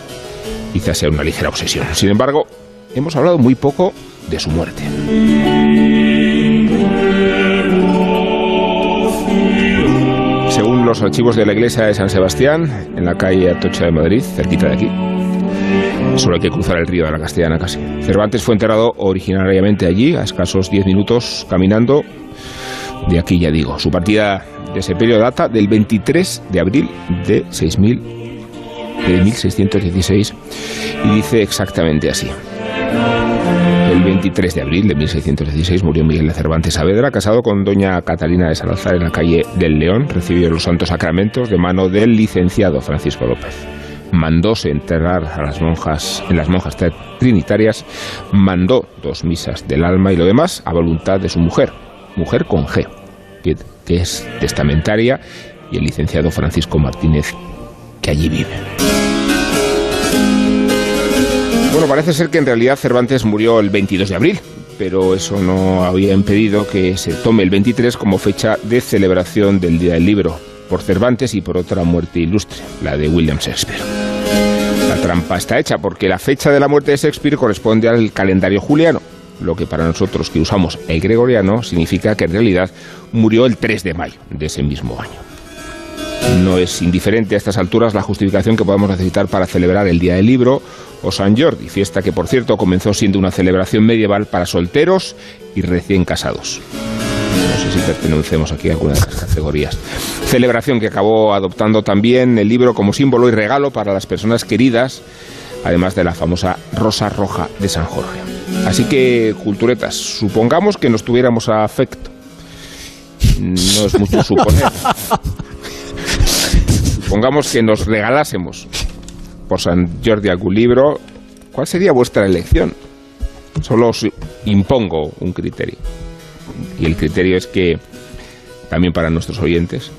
Quizás sea una ligera obsesión. Sin embargo, hemos hablado muy poco de su muerte. Según los archivos de la iglesia de San Sebastián, en la calle Atocha de Madrid, cerquita de aquí, solo hay que cruzar el río de la Castellana casi. Cervantes fue enterrado originariamente allí, a escasos 10 minutos caminando. De aquí ya digo, su partida de sepelio data del 23 de abril de 6000 de 1616 y dice exactamente así. El 23 de abril de 1616 murió Miguel de Cervantes Saavedra, casado con doña Catalina de Salazar en la calle del León. Recibió los santos sacramentos de mano del licenciado Francisco López. Mandóse enterrar a las monjas en las monjas trinitarias, mandó dos misas del alma y lo demás a voluntad de su mujer, mujer con G, que, que es testamentaria, y el licenciado Francisco Martínez, que allí vive. Bueno, parece ser que en realidad Cervantes murió el 22 de abril, pero eso no había impedido que se tome el 23 como fecha de celebración del Día del Libro, por Cervantes y por otra muerte ilustre, la de William Shakespeare. La trampa está hecha porque la fecha de la muerte de Shakespeare corresponde al calendario juliano, lo que para nosotros que usamos el gregoriano significa que en realidad murió el 3 de mayo de ese mismo año. No es indiferente a estas alturas la justificación que podamos necesitar para celebrar el Día del Libro o San Jordi, fiesta que por cierto comenzó siendo una celebración medieval para solteros y recién casados. No sé si pertenecemos aquí a alguna de estas categorías. Celebración que acabó adoptando también el libro como símbolo y regalo para las personas queridas, además de la famosa Rosa Roja de San Jorge. Así que, culturetas, supongamos que nos tuviéramos afecto. No es mucho suponer. (laughs) Supongamos que nos regalásemos por San Jordi algún libro. ¿Cuál sería vuestra elección? Solo os impongo un criterio. Y el criterio es que, también para nuestros oyentes,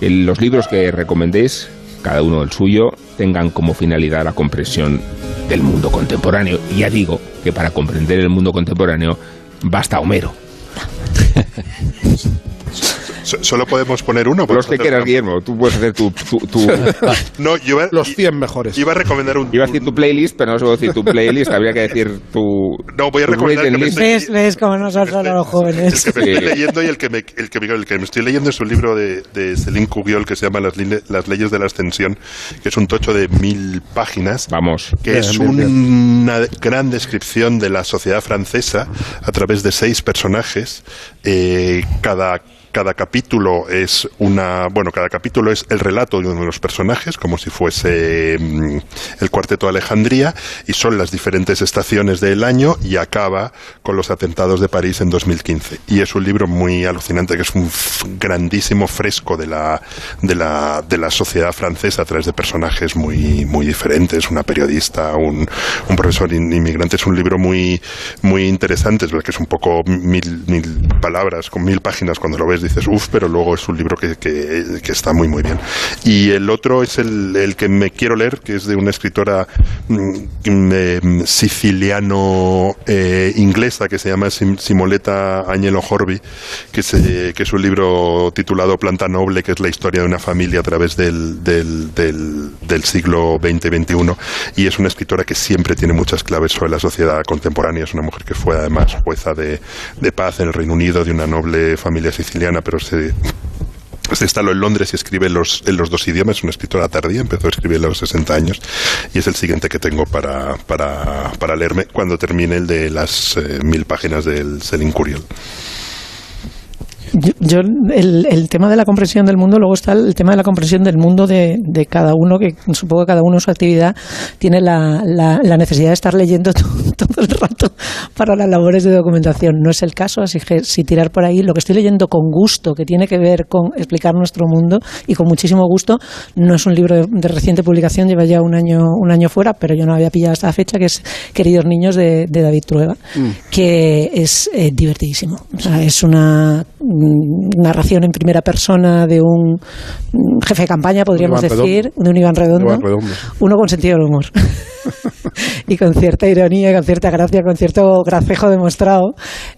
los libros que recomendéis, cada uno el suyo, tengan como finalidad la comprensión del mundo contemporáneo. Y ya digo que para comprender el mundo contemporáneo basta Homero. (laughs) So- Solo podemos poner uno. Los que quieras, Guillermo. Tú puedes hacer tu... tu- tu- (laughs) No, yo iba, Los 100 mejores. iba a recomendar un. Iba a decir tu playlist, pero no se puede decir tu playlist. Habría que decir tu... No, voy a recomendar reading que me. ¿Ves, ves cómo nos hablado los jóvenes? El que me estoy leyendo y el que me, el que, el que me estoy leyendo es un libro de, de Céline Cugiol que se llama Las, line- Las leyes de la ascensión, que es un tocho de mil páginas. Vamos. Que es Bien, bien, una gran descripción de la sociedad francesa a través de seis personajes, eh, cada cada capítulo es una, bueno, cada capítulo es el relato de uno de los personajes, como si fuese mm, el cuarteto de Alejandría, y son las diferentes estaciones del año y acaba con los atentados de París en 2015. Y es un libro muy alucinante, que es un grandísimo fresco de la, de la, de la sociedad francesa a través de personajes muy, muy diferentes, una periodista, un, un profesor inmigrante. Es un libro muy, muy interesante, es que es un poco mil, mil palabras, con mil páginas, cuando lo ves dices, uff, pero luego es un libro que, que, está muy, muy bien. Y el otro es el, el, que me quiero leer, que es de una escritora mm, siciliano eh, inglesa que se llama Simoleta Agnello Horby, que, se, que es un libro titulado Planta Noble, que es la historia de una familia a través del, del, del, del siglo XX-XXI. Y es una escritora que siempre tiene muchas claves sobre la sociedad contemporánea. Es una mujer que fue además jueza de, de paz en el Reino Unido, de una noble familia siciliana, pero se instaló en Londres y escribe los, en los dos idiomas, es una escritora tardía, empezó a escribir a los 60 años y es el siguiente que tengo para, para, para leerme cuando termine el de las eh, mil páginas del Selling Curiel. Yo, el, el, tema de la comprensión del mundo, luego está el tema de la comprensión del mundo de, de cada uno, que supongo que cada uno en su actividad tiene la, la, la necesidad de estar leyendo todo, (laughs) todo, el rato para las labores de documentación. No es el caso, así que si tirar por ahí, lo que estoy leyendo con gusto, que tiene que ver con explicar nuestro mundo y con muchísimo gusto, no es un libro de, de reciente publicación, lleva ya un año, un año fuera, pero yo no había pillado hasta la fecha, que es Queridos Niños de, de David Trueba, mm. que es eh, divertidísimo. O sea, es una narración en primera persona de un jefe de campaña, podríamos decir, Redondo. de un Iván Redondo, Iván Redondo, uno con sentido del humor. (laughs) (laughs) y con cierta ironía, con cierta gracia, con cierto gracejo demostrado,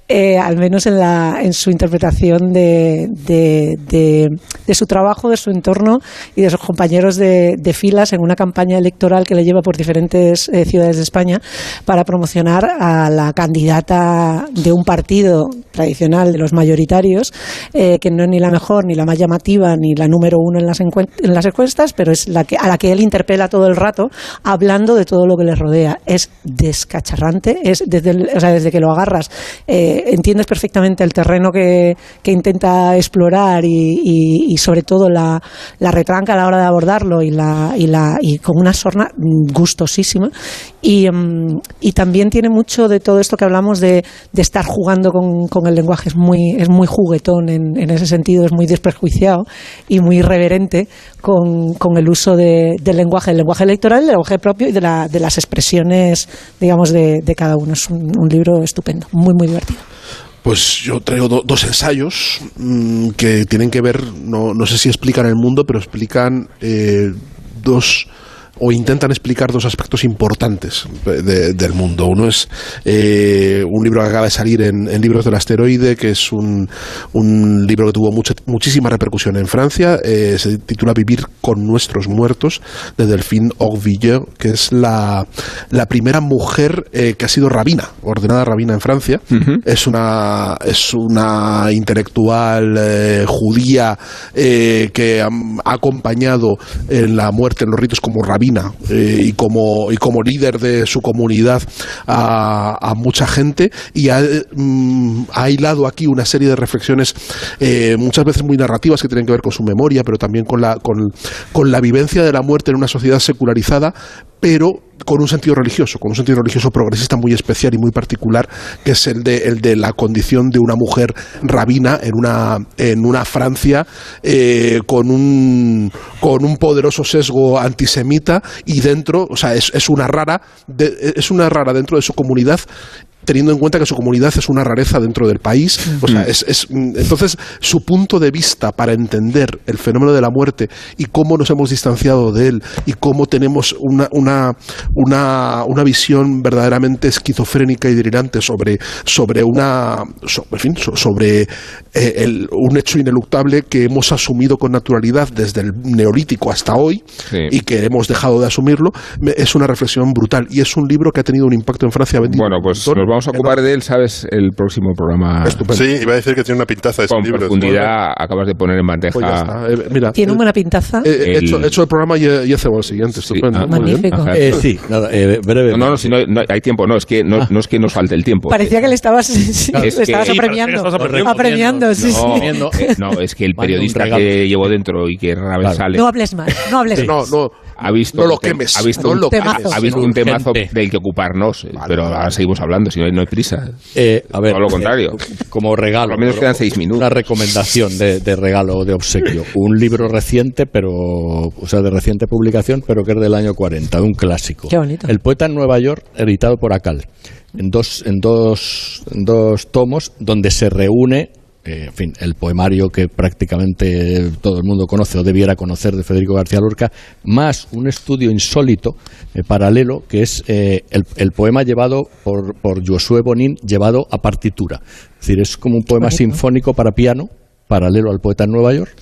eh, al menos en, la, en su interpretación de, de, su trabajo, de su entorno y de sus compañeros de, filas en una campaña electoral que le lleva por diferentes eh, ciudades de España para promocionar a la candidata de un partido tradicional de los mayoritarios, eh, que no es ni la mejor, ni la más llamativa, ni la número uno en las, en las encuestas, pero es la que, a la que él interpela todo el rato, hablando de todo lo que le rodea. Es descacharrante, es desde, el, o sea, desde que lo agarras, eh, entiendes perfectamente el terreno que, intenta explorar y, sobre todo la, la, retranca a la hora de abordarlo y, la, y, la, y con una sorna gustosísima. Y, um, y también tiene mucho de todo esto que hablamos de, de estar jugando con, el lenguaje. Es muy, es muy juguetón en, en, ese sentido, es muy desprejuiciado y muy irreverente con, con el uso de, del lenguaje, el lenguaje electoral, el lenguaje propio y de, la, de las expresiones, digamos, de, cada uno. Es un, libro estupendo, muy, muy divertido. Pues yo traigo do, dos ensayos mmm, que tienen que ver, no, no, sé si explican el mundo, pero explican eh, dos o intentan explicar dos aspectos importantes de, del mundo. Uno es eh, un libro que acaba de salir en, en, Libros del Asteroide, que es un, un libro que tuvo mucha, muchísima repercusión en Francia. Eh, se titula Vivir con nuestros muertos, de Delphine Orvilleux, que es la, la primera mujer eh, que ha sido rabina, ordenada rabina en Francia. Uh -huh. Es una es una intelectual judía que ha, ha acompañado en la muerte, en los ritos como rabina eh, y, como, y como líder de su comunidad a, mucha gente y ha, mm, ha, hilado aquí una serie de reflexiones eh, muchas veces muy narrativas que tienen que ver con su memoria, pero también con la, con, con la vivencia de la muerte en una sociedad secularizada, pero con un sentido religioso, con un sentido religioso progresista muy especial y muy particular, que es el de, el de la condición de una mujer rabina en una, en una Francia eh, con, un, con un poderoso sesgo antisemita y dentro, o sea, es, es, una rara, es una rara dentro de su comunidad teniendo en cuenta que su comunidad es una rareza dentro del país. O sea, es, es, entonces, su punto de vista para entender el fenómeno de la muerte y cómo nos hemos distanciado de él y cómo tenemos una, una, una, una visión verdaderamente esquizofrénica y delirante sobre, sobre una sobre, en fin, sobre eh, el, un hecho ineluctable que hemos asumido con naturalidad desde el neolítico hasta hoy sí. y que hemos dejado de asumirlo, es una reflexión brutal y es un libro que ha tenido un impacto en Francia. Bueno, pues nos vamos a ocupar de él, ¿sabes? El próximo programa. Sí, iba a decir que tiene una pintaza de Con libros. profundidad acabas de poner en bandeja. Pues ya está. Eh, mira, Tiene una buena pintaza. eh, he, El- hecho, he hecho el programa y he, y he cebado el siguiente. Estupendo. Ah. Magnífico. Eh, sí, nada, eh, breve. No, no, no, si no, no hay tiempo, no, es que no, no es que nos falte el tiempo. Parecía que le estabas, (laughs) sí, Claro, le es que- estabas Sí, apremiando. sí, no, sí. eh, no, es que el (laughs) periodista que llevo dentro y que rara vez sale No hables más, no hables No, más. no, ha visto no lo quemes. ha visto no un, lo temazo. ha visto un temazo del que ocuparnos, eh, pero ahora seguimos hablando, si no hay, no hay prisa. Eh, a ver, Todo lo contrario. eh, como regalo. Por lo menos quedan seis minutos. Una recomendación de, de regalo, de obsequio. Un libro reciente, pero, o sea, de reciente publicación, pero que es del año 40, un clásico. Qué bonito. El poeta en Nueva York, editado por Acal. En dos, en dos, en dos tomos, donde se reúne. Eh, en fin, el poemario que prácticamente todo el mundo conoce o debiera conocer de Federico García Lorca, más un estudio insólito, eh, paralelo, que es eh, el, el poema llevado por, por Josué Bonin, llevado a partitura. Es decir, es como un poema sinfónico para piano, paralelo al poeta en Nueva York,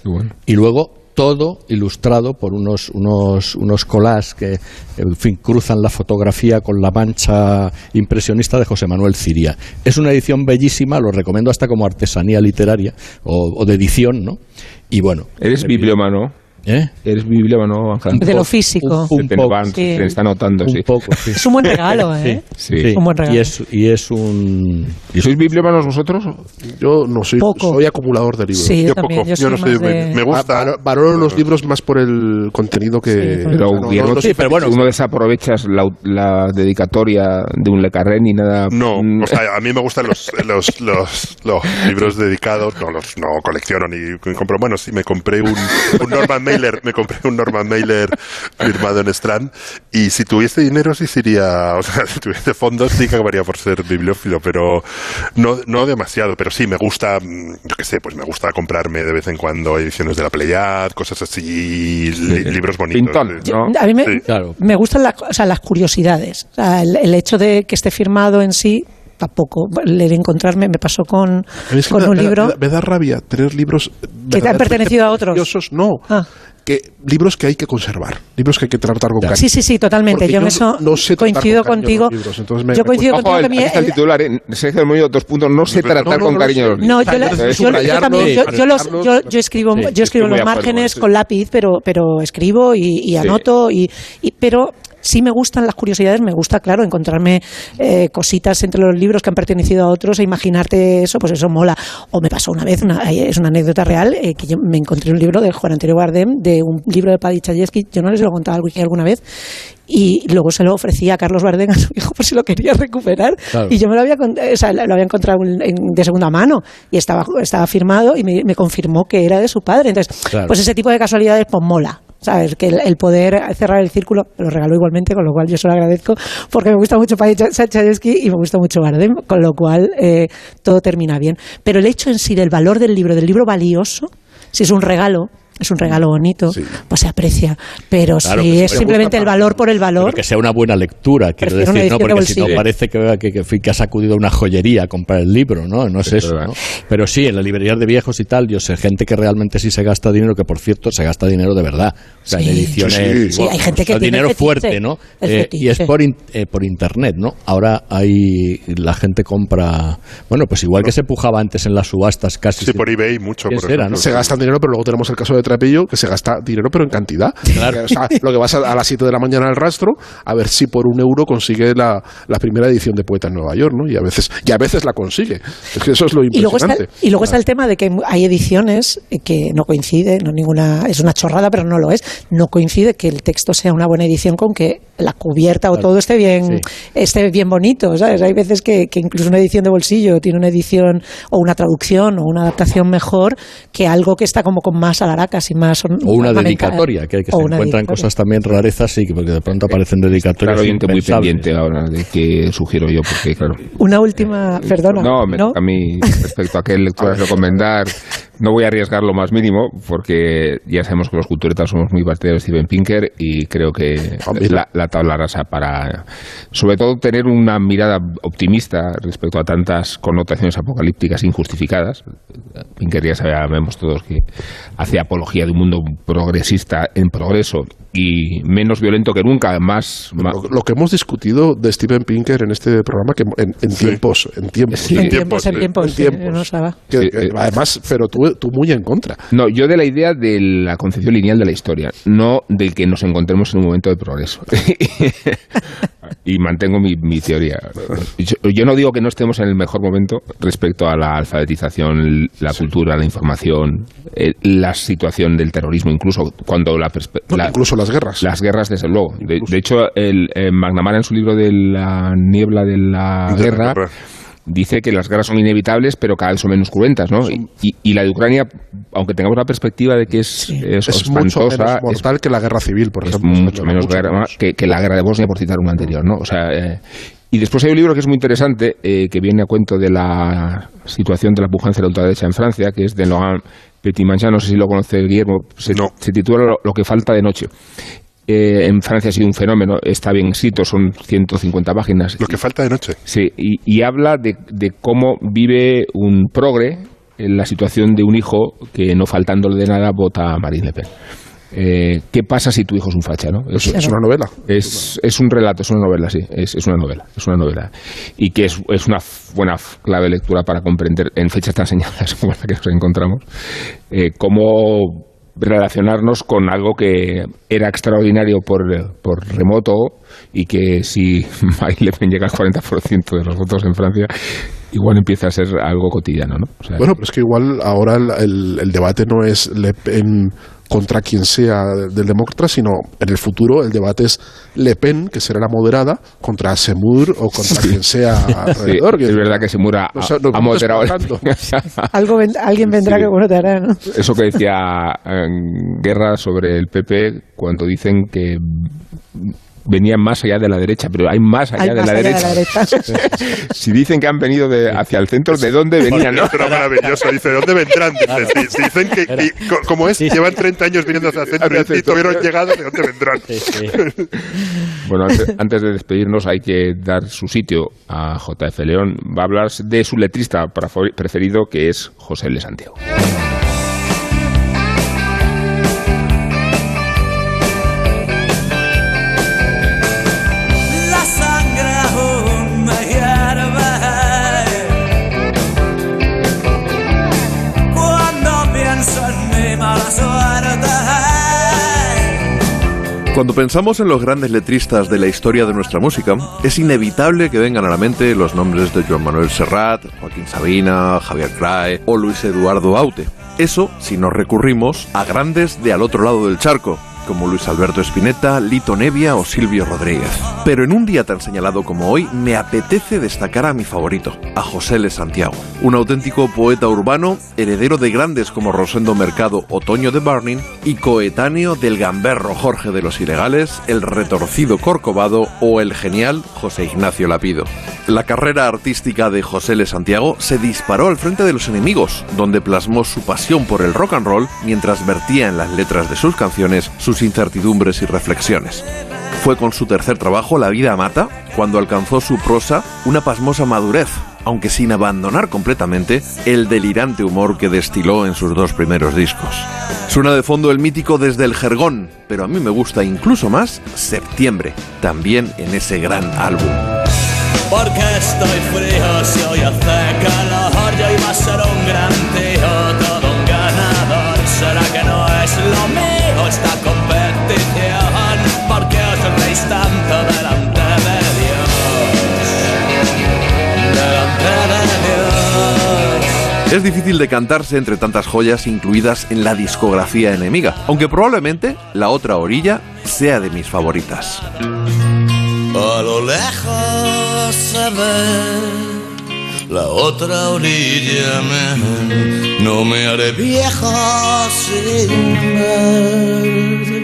y luego todo ilustrado por unos unos unos collages que en fin cruzan la fotografía con la mancha impresionista de José Manuel Ciria. Es una edición bellísima, lo recomiendo hasta como artesanía literaria o, o de edición, ¿no? Y bueno, Eres bibliómano. ¿Eh? Eres bibliómano, Ángel. De lo físico. un Te poco, van- sí. te está notando, un sí. poco, sí. Es un buen regalo, ¿eh? Sí. Sí, Un buen regalo. Y es, y es un ¿Y sois bibliómanos vosotros? Yo no soy, Poco. soy acumulador de libros. Sí, yo, Yo también. poco, yo yo no soy de... Me gusta. Va- Valoro los libros más por el contenido que. Sí, Pero no, no, no pero bueno, uno desaprovechas la, la dedicatoria de un Le Carré ni nada. No, Mm, o sea, a mí me gustan los, los, los, los libros dedicados, no los no colecciono ni compro. Bueno, sí, me compré un, un Norman Mailer, me compré un Norman Mailer firmado en Strand y si tuviese dinero sí sería, o sea, (laughs) si tuviese fondos sí que acabaría por ser bibliófilo, pero no, no demasiado, pero sí me gusta, mm, yo qué sé, pues me gusta comprarme de vez en cuando ediciones de la Pleiad, cosas así, li- libros bonitos. Pintón. ¿no? A mí me, Sí. claro. me gustan las, o sea, las curiosidades. O sea, el, el hecho de que esté firmado en sí, tampoco. El encontrarme me pasó con, que con me, un libro. me da- me da rabia tener libros te han pertenecido a otros. No, Ah. que libros que hay que conservar, libros que hay que tratar con cariño. Sí, sí, sí, totalmente. Yo en no- eso no sé coincido con contigo. libros, entonces me- yo me coincido Ojo, contigo que el- el titular, ¿eh? Sergio dos puntos, no sé tratar No, no, con cariño. No, yo, yo- yo yo, yo yo- yo escribo, Sí, yo escribo los márgenes con lápiz, pero, pero escribo y, y anoto, y, y- pero sí me gustan las curiosidades, me gusta, claro, encontrarme eh, cositas entre los libros que han pertenecido a otros e imaginarte eso, pues eso mola. O me pasó una vez, una- es una anécdota real, eh, que yo me encontré un libro de Juan Antonio Bardem, de un libro de Paddy Chayefsky, yo no les lo he contado algo- alguna vez, y luego se lo ofrecía a Carlos Bardem (laughs) a su hijo por si lo quería recuperar Claro. y yo me lo había con- o sea, lo había encontrado en- en- de segunda mano y estaba estaba firmado y me, me confirmó que era de su padre entonces Claro. pues ese tipo de casualidades pues mola sabes que el, el poder cerrar el círculo lo regaló igualmente con lo cual yo se lo agradezco porque me gusta mucho Paddy Chayefsky y me gusta mucho Bardem con lo cual eh, todo termina bien. Pero el hecho en sí del valor del libro del libro valioso si es un regalo es un regalo bonito, pues se aprecia. Pero Claro, si es simplemente el valor por el valor, Pero que sea una buena lectura, quiero decir, ¿no? Porque si no parece que, que, que, que has acudido a una joyería a comprar el libro, ¿no? No es eso, ¿no? Pero sí, en las librerías de viejos y tal, yo sé gente que realmente sí se gasta dinero, que por cierto se gasta dinero de verdad. O sea, Sí. en ediciones. Sí, sí. Sí, hay gente que o sea, tiene dinero fetiche, fuerte, ¿no? Eh, y es por, in- eh, por internet, ¿no? Ahora hay. La gente compra. Bueno, pues igual que se pujaba antes en las subastas casi. Sí, por eBay mucho. ¿Qué por no? Se gasta dinero, pero luego tenemos el caso de Trapillo, que se gasta dinero, pero en cantidad. O sea, lo que vas a, a las 7 de la mañana al rastro, a ver si por un euro consigue la, la primera edición de Poeta en Nueva York, ¿no? Y a veces, y a veces la consigue. Es que eso es lo Y luego, está, impresionante. y luego está el tema de que hay ediciones que no coincide, no ninguna, es una chorrada, pero no lo es. No coincide que el texto sea una buena edición con que la cubierta o todo esté bien, esté bien bonito, ¿sabes? Hay veces que, que incluso una edición de bolsillo tiene una edición o una traducción o una adaptación mejor que algo que está como con más alaracas y más O una dedicatoria, que, que O se una encuentran dedicatoria. cosas también rarezas y que porque de pronto aparecen dedicatorias. Claro, oyente muy pendiente ahora de qué sugiero yo, porque claro. Una última, perdona. No, me- a mí, respecto a qué lecturas (laughs) recomendar, no voy a arriesgar lo más mínimo, porque ya sabemos que los culturetas somos muy partidarios de Steven Pinker y creo que la, la tabla rasa para, sobre todo, tener una mirada optimista respecto a tantas connotaciones apocalípticas injustificadas. Pinker ya sabemos todos que hace apología apología de un mundo progresista en progreso y menos violento que nunca, más... más- Lo, lo que hemos discutido de Steven Pinker en este programa, que en, en tiempos, en tiempos, Sí. En tiempos, en tiempos, sí, no. Que- Sí, que eh. además, pero tú, tú muy en contra. No, yo de la idea de la concepción lineal de la historia, no del que nos encontremos en un momento de progreso. (laughs) y mantengo mi, mi teoría. Yo, yo no digo que no estemos en el mejor momento respecto a la alfabetización, la cultura, la información, eh, la situación del terrorismo, incluso cuando la, perspe- No, la- incluso las guerras. las guerras, desde luego. De, de hecho, el, eh, McNamara en su libro de la niebla de la De la guerra guerra. Dice que las guerras son inevitables, pero cada vez son menos cruentas, ¿no? Y, y- y la de Ucrania, aunque tengamos la perspectiva de que es, es Es mucho menos es mortal que la guerra civil, por es ejemplo. mucho menos guerra que, que la guerra de Bosnia, por citar una anterior, ¿no? O sea, eh, y después hay un libro que es muy interesante, eh, que viene a cuento de la situación de la pujanza de la ultraderecha en Francia, que es de Laurent Petit-Manchin, no sé si lo conoce Guillermo, se, se titula lo, Lo que falta de noche. Eh, en Francia ha sido un fenómeno, está bien escrito, son 150 páginas. Lo que falta de noche. Sí, y, y habla de, de cómo vive un progre en la situación de un hijo que, no faltándole de nada, vota a Marine Le Pen. Eh, ¿Qué pasa si tu hijo es un facha? ¿no? Es, es una novela. Es, es un relato, es una novela, sí, es, es una novela, es una novela. Y que es, es una buena clave de lectura para comprender en fechas tan señaladas como la que nos encontramos, eh, cómo relacionarnos con algo que era extraordinario por, por remoto y que si (laughs) Marine Le Pen llega al 40% de los votos en Francia, igual empieza a ser algo cotidiano, ¿no? Bueno, pero es que igual ahora el, el- el debate no es Le Pen contra quien sea del demócrata, sino en el futuro el debate es Le Pen, que será la moderada, contra Semur o contra quien sea sí, alrededor. es verdad que se mura No sé, nos a, vamos moderado. (laughs) Algo ven- alguien vendrá Sí. que hará, ¿no? Eso que decía Guerra sobre el PP cuando dicen que venían más allá de la derecha, pero hay más allá, Hay de, más la allá de derecha. la derecha. (laughs) si dicen que han venido de, hacia el centro, ¿de dónde venían? no? Pero maravilloso. Dice, ¿de dónde vendrán? Dice, si, si dicen que, que- co- como es, llevan 30 años viniendo hacia el centro y tuvieron llegado, ¿de dónde vendrán? (laughs) Bueno, antes, antes de despedirnos hay que dar su sitio a JF León. Va a hablar de su letrista preferido, que es José L. Santiago. Cuando pensamos en los grandes letristas de la historia de nuestra música, es inevitable que vengan a la mente los nombres de Joan Manuel Serrat, Joaquín Sabina, Javier Crae o Luis Eduardo Aute. Eso si nos recurrimos a grandes de al otro lado del charco, como Luis Alberto Spinetta, Lito Nevia o Silvio Rodríguez. Pero en un día tan señalado como hoy, me apetece destacar a mi favorito, a José L. Santiago, un auténtico poeta urbano, heredero de grandes como Rosendo Mercado o Toño de Barning y coetáneo del gamberro Jorge de los Ilegales, el retorcido Corcovado o el genial José Ignacio Lapido. La carrera artística de José L. Santiago se disparó al frente de los enemigos, donde plasmó su pasión por el rock and roll mientras vertía en las letras de sus canciones sus incertidumbres y reflexiones. Fue con su tercer trabajo, La vida mata, cuando alcanzó su prosa una pasmosa madurez, aunque sin abandonar completamente el delirante humor que destiló en sus dos primeros discos. Suena de fondo el mítico Desde el Jergón, pero a mí me gusta incluso más Septiembre, también en ese gran álbum. Porque estoy frío si hoy hace calor Yo iba a ser un gran tío, todo un ganador ¿Será que no es lo mío esta competición? Porque os reís tanto delante de Dios Delante de Dios Es difícil decantarse entre tantas joyas incluidas en la discografía enemiga, aunque probablemente la otra orilla sea de mis favoritas. A lo lejos se ve la otra orilla, men. no me haré viejo sin ver.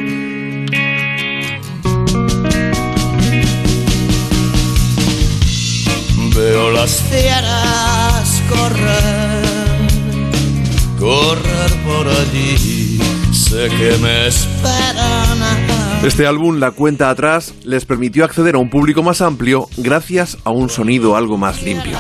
Veo las fieras correr, correr por allí, sé que me esperan. Este álbum, La cuenta atrás, les permitió acceder a un público más amplio gracias a un sonido algo más limpio.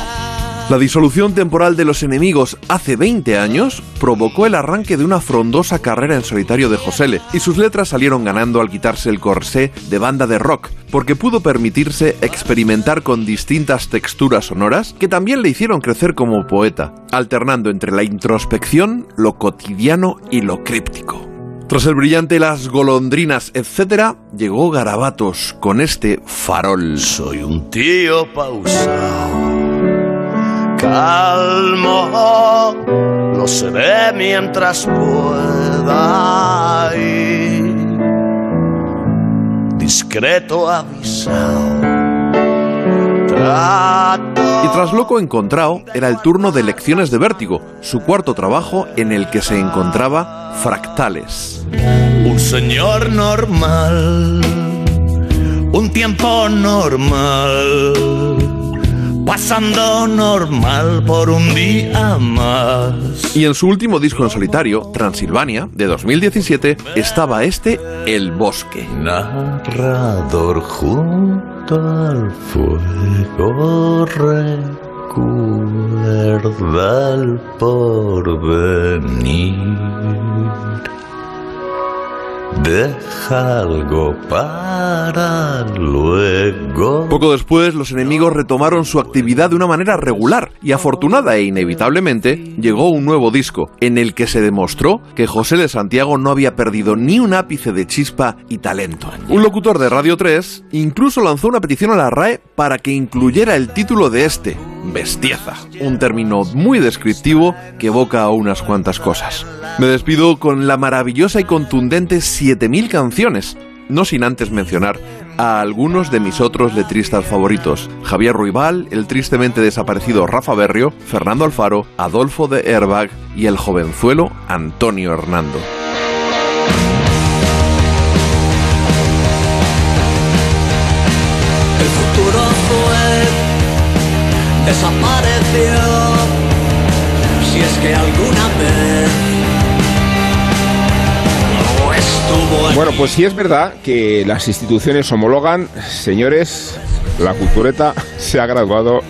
La disolución temporal de los enemigos hace 20 años provocó el arranque de una frondosa carrera en solitario de Josele y sus letras salieron ganando al quitarse el corsé de banda de rock, porque pudo permitirse experimentar con distintas texturas sonoras que también le hicieron crecer como poeta, alternando entre la introspección, lo cotidiano y lo críptico. Tras el brillante Las golondrinas, etc., llegó Garabatos con este farol. Soy un tío pausado calmo, lo seré mientras pueda ir. Discreto avisado. Y tras Loco Encontrado, era el turno de Lecciones de Vértigo, su cuarto trabajo en el que se encontraba Fractales. Un señor normal, un tiempo normal pasando normal por un día más. Y en su último disco en solitario, Transilvania, de 2017, estaba este El Bosque. Narrador junto al fuego recuerda el porvenir. Deja algo para luego. Poco después, los enemigos retomaron su actividad de una manera regular y afortunada e inevitablemente llegó un nuevo disco en el que se demostró que José de Santiago no había perdido ni un ápice de chispa y talento. Un locutor de Radio 3 incluso lanzó una petición a la RAE para que incluyera el título de este, bestieza, un término muy descriptivo que evoca unas cuantas cosas. Me despido con la maravillosa y contundente 7000 canciones, no sin antes mencionar a algunos de mis otros letristas favoritos, Javier Ruibal, el tristemente desaparecido Rafa Berrio, Fernando Alfaro, Adolfo de Herbag y el jovenzuelo Antonio Hernando. Desapareció. Si es que alguna vez Bueno, pues sí es verdad que las instituciones homologan, señores, la cultureta (laughs) se ha graduado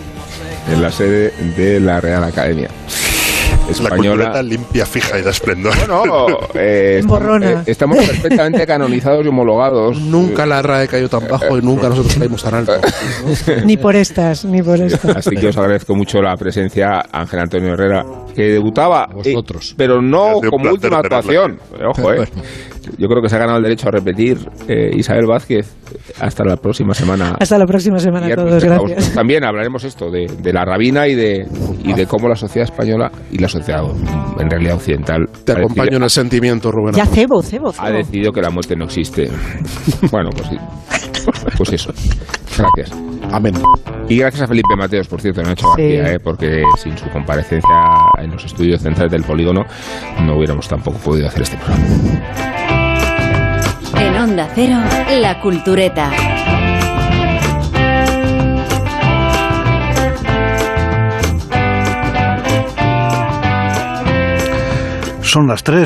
en la sede de la Real Academia Española. cultureta limpia, fija y da esplendor. No, (laughs) eh, estamos, eh, estamos perfectamente canonizados y homologados. Nunca la RAE cayó tan bajo y nunca nosotros caímos tan alto. (laughs) Ni por estas, ni por estas. Así que os agradezco mucho la presencia, Ángel Antonio Herrera, que debutaba, eh, pero no Ha sido un como última actuación. Eh, Ojo, eh. Yo creo que se ha ganado el derecho a repetir eh, Isabel Vázquez hasta la próxima semana. Hasta la próxima semana a todos, gracias. También hablaremos esto de, de la rabina y de, y de cómo la sociedad española y la sociedad en realidad occidental Te acompaño en el sentimiento, Rubén. Ya cebo, cebo, ha decidido que la muerte no existe. bueno, pues sí. Pues eso. Gracias. Amén. Y gracias a Felipe Mateos, por cierto, Nacho Sí. García, ¿eh? porque sin su comparecencia en los estudios centrales del polígono no hubiéramos tampoco podido hacer este programa. Onda Cero, La Cultureta. Son las tres.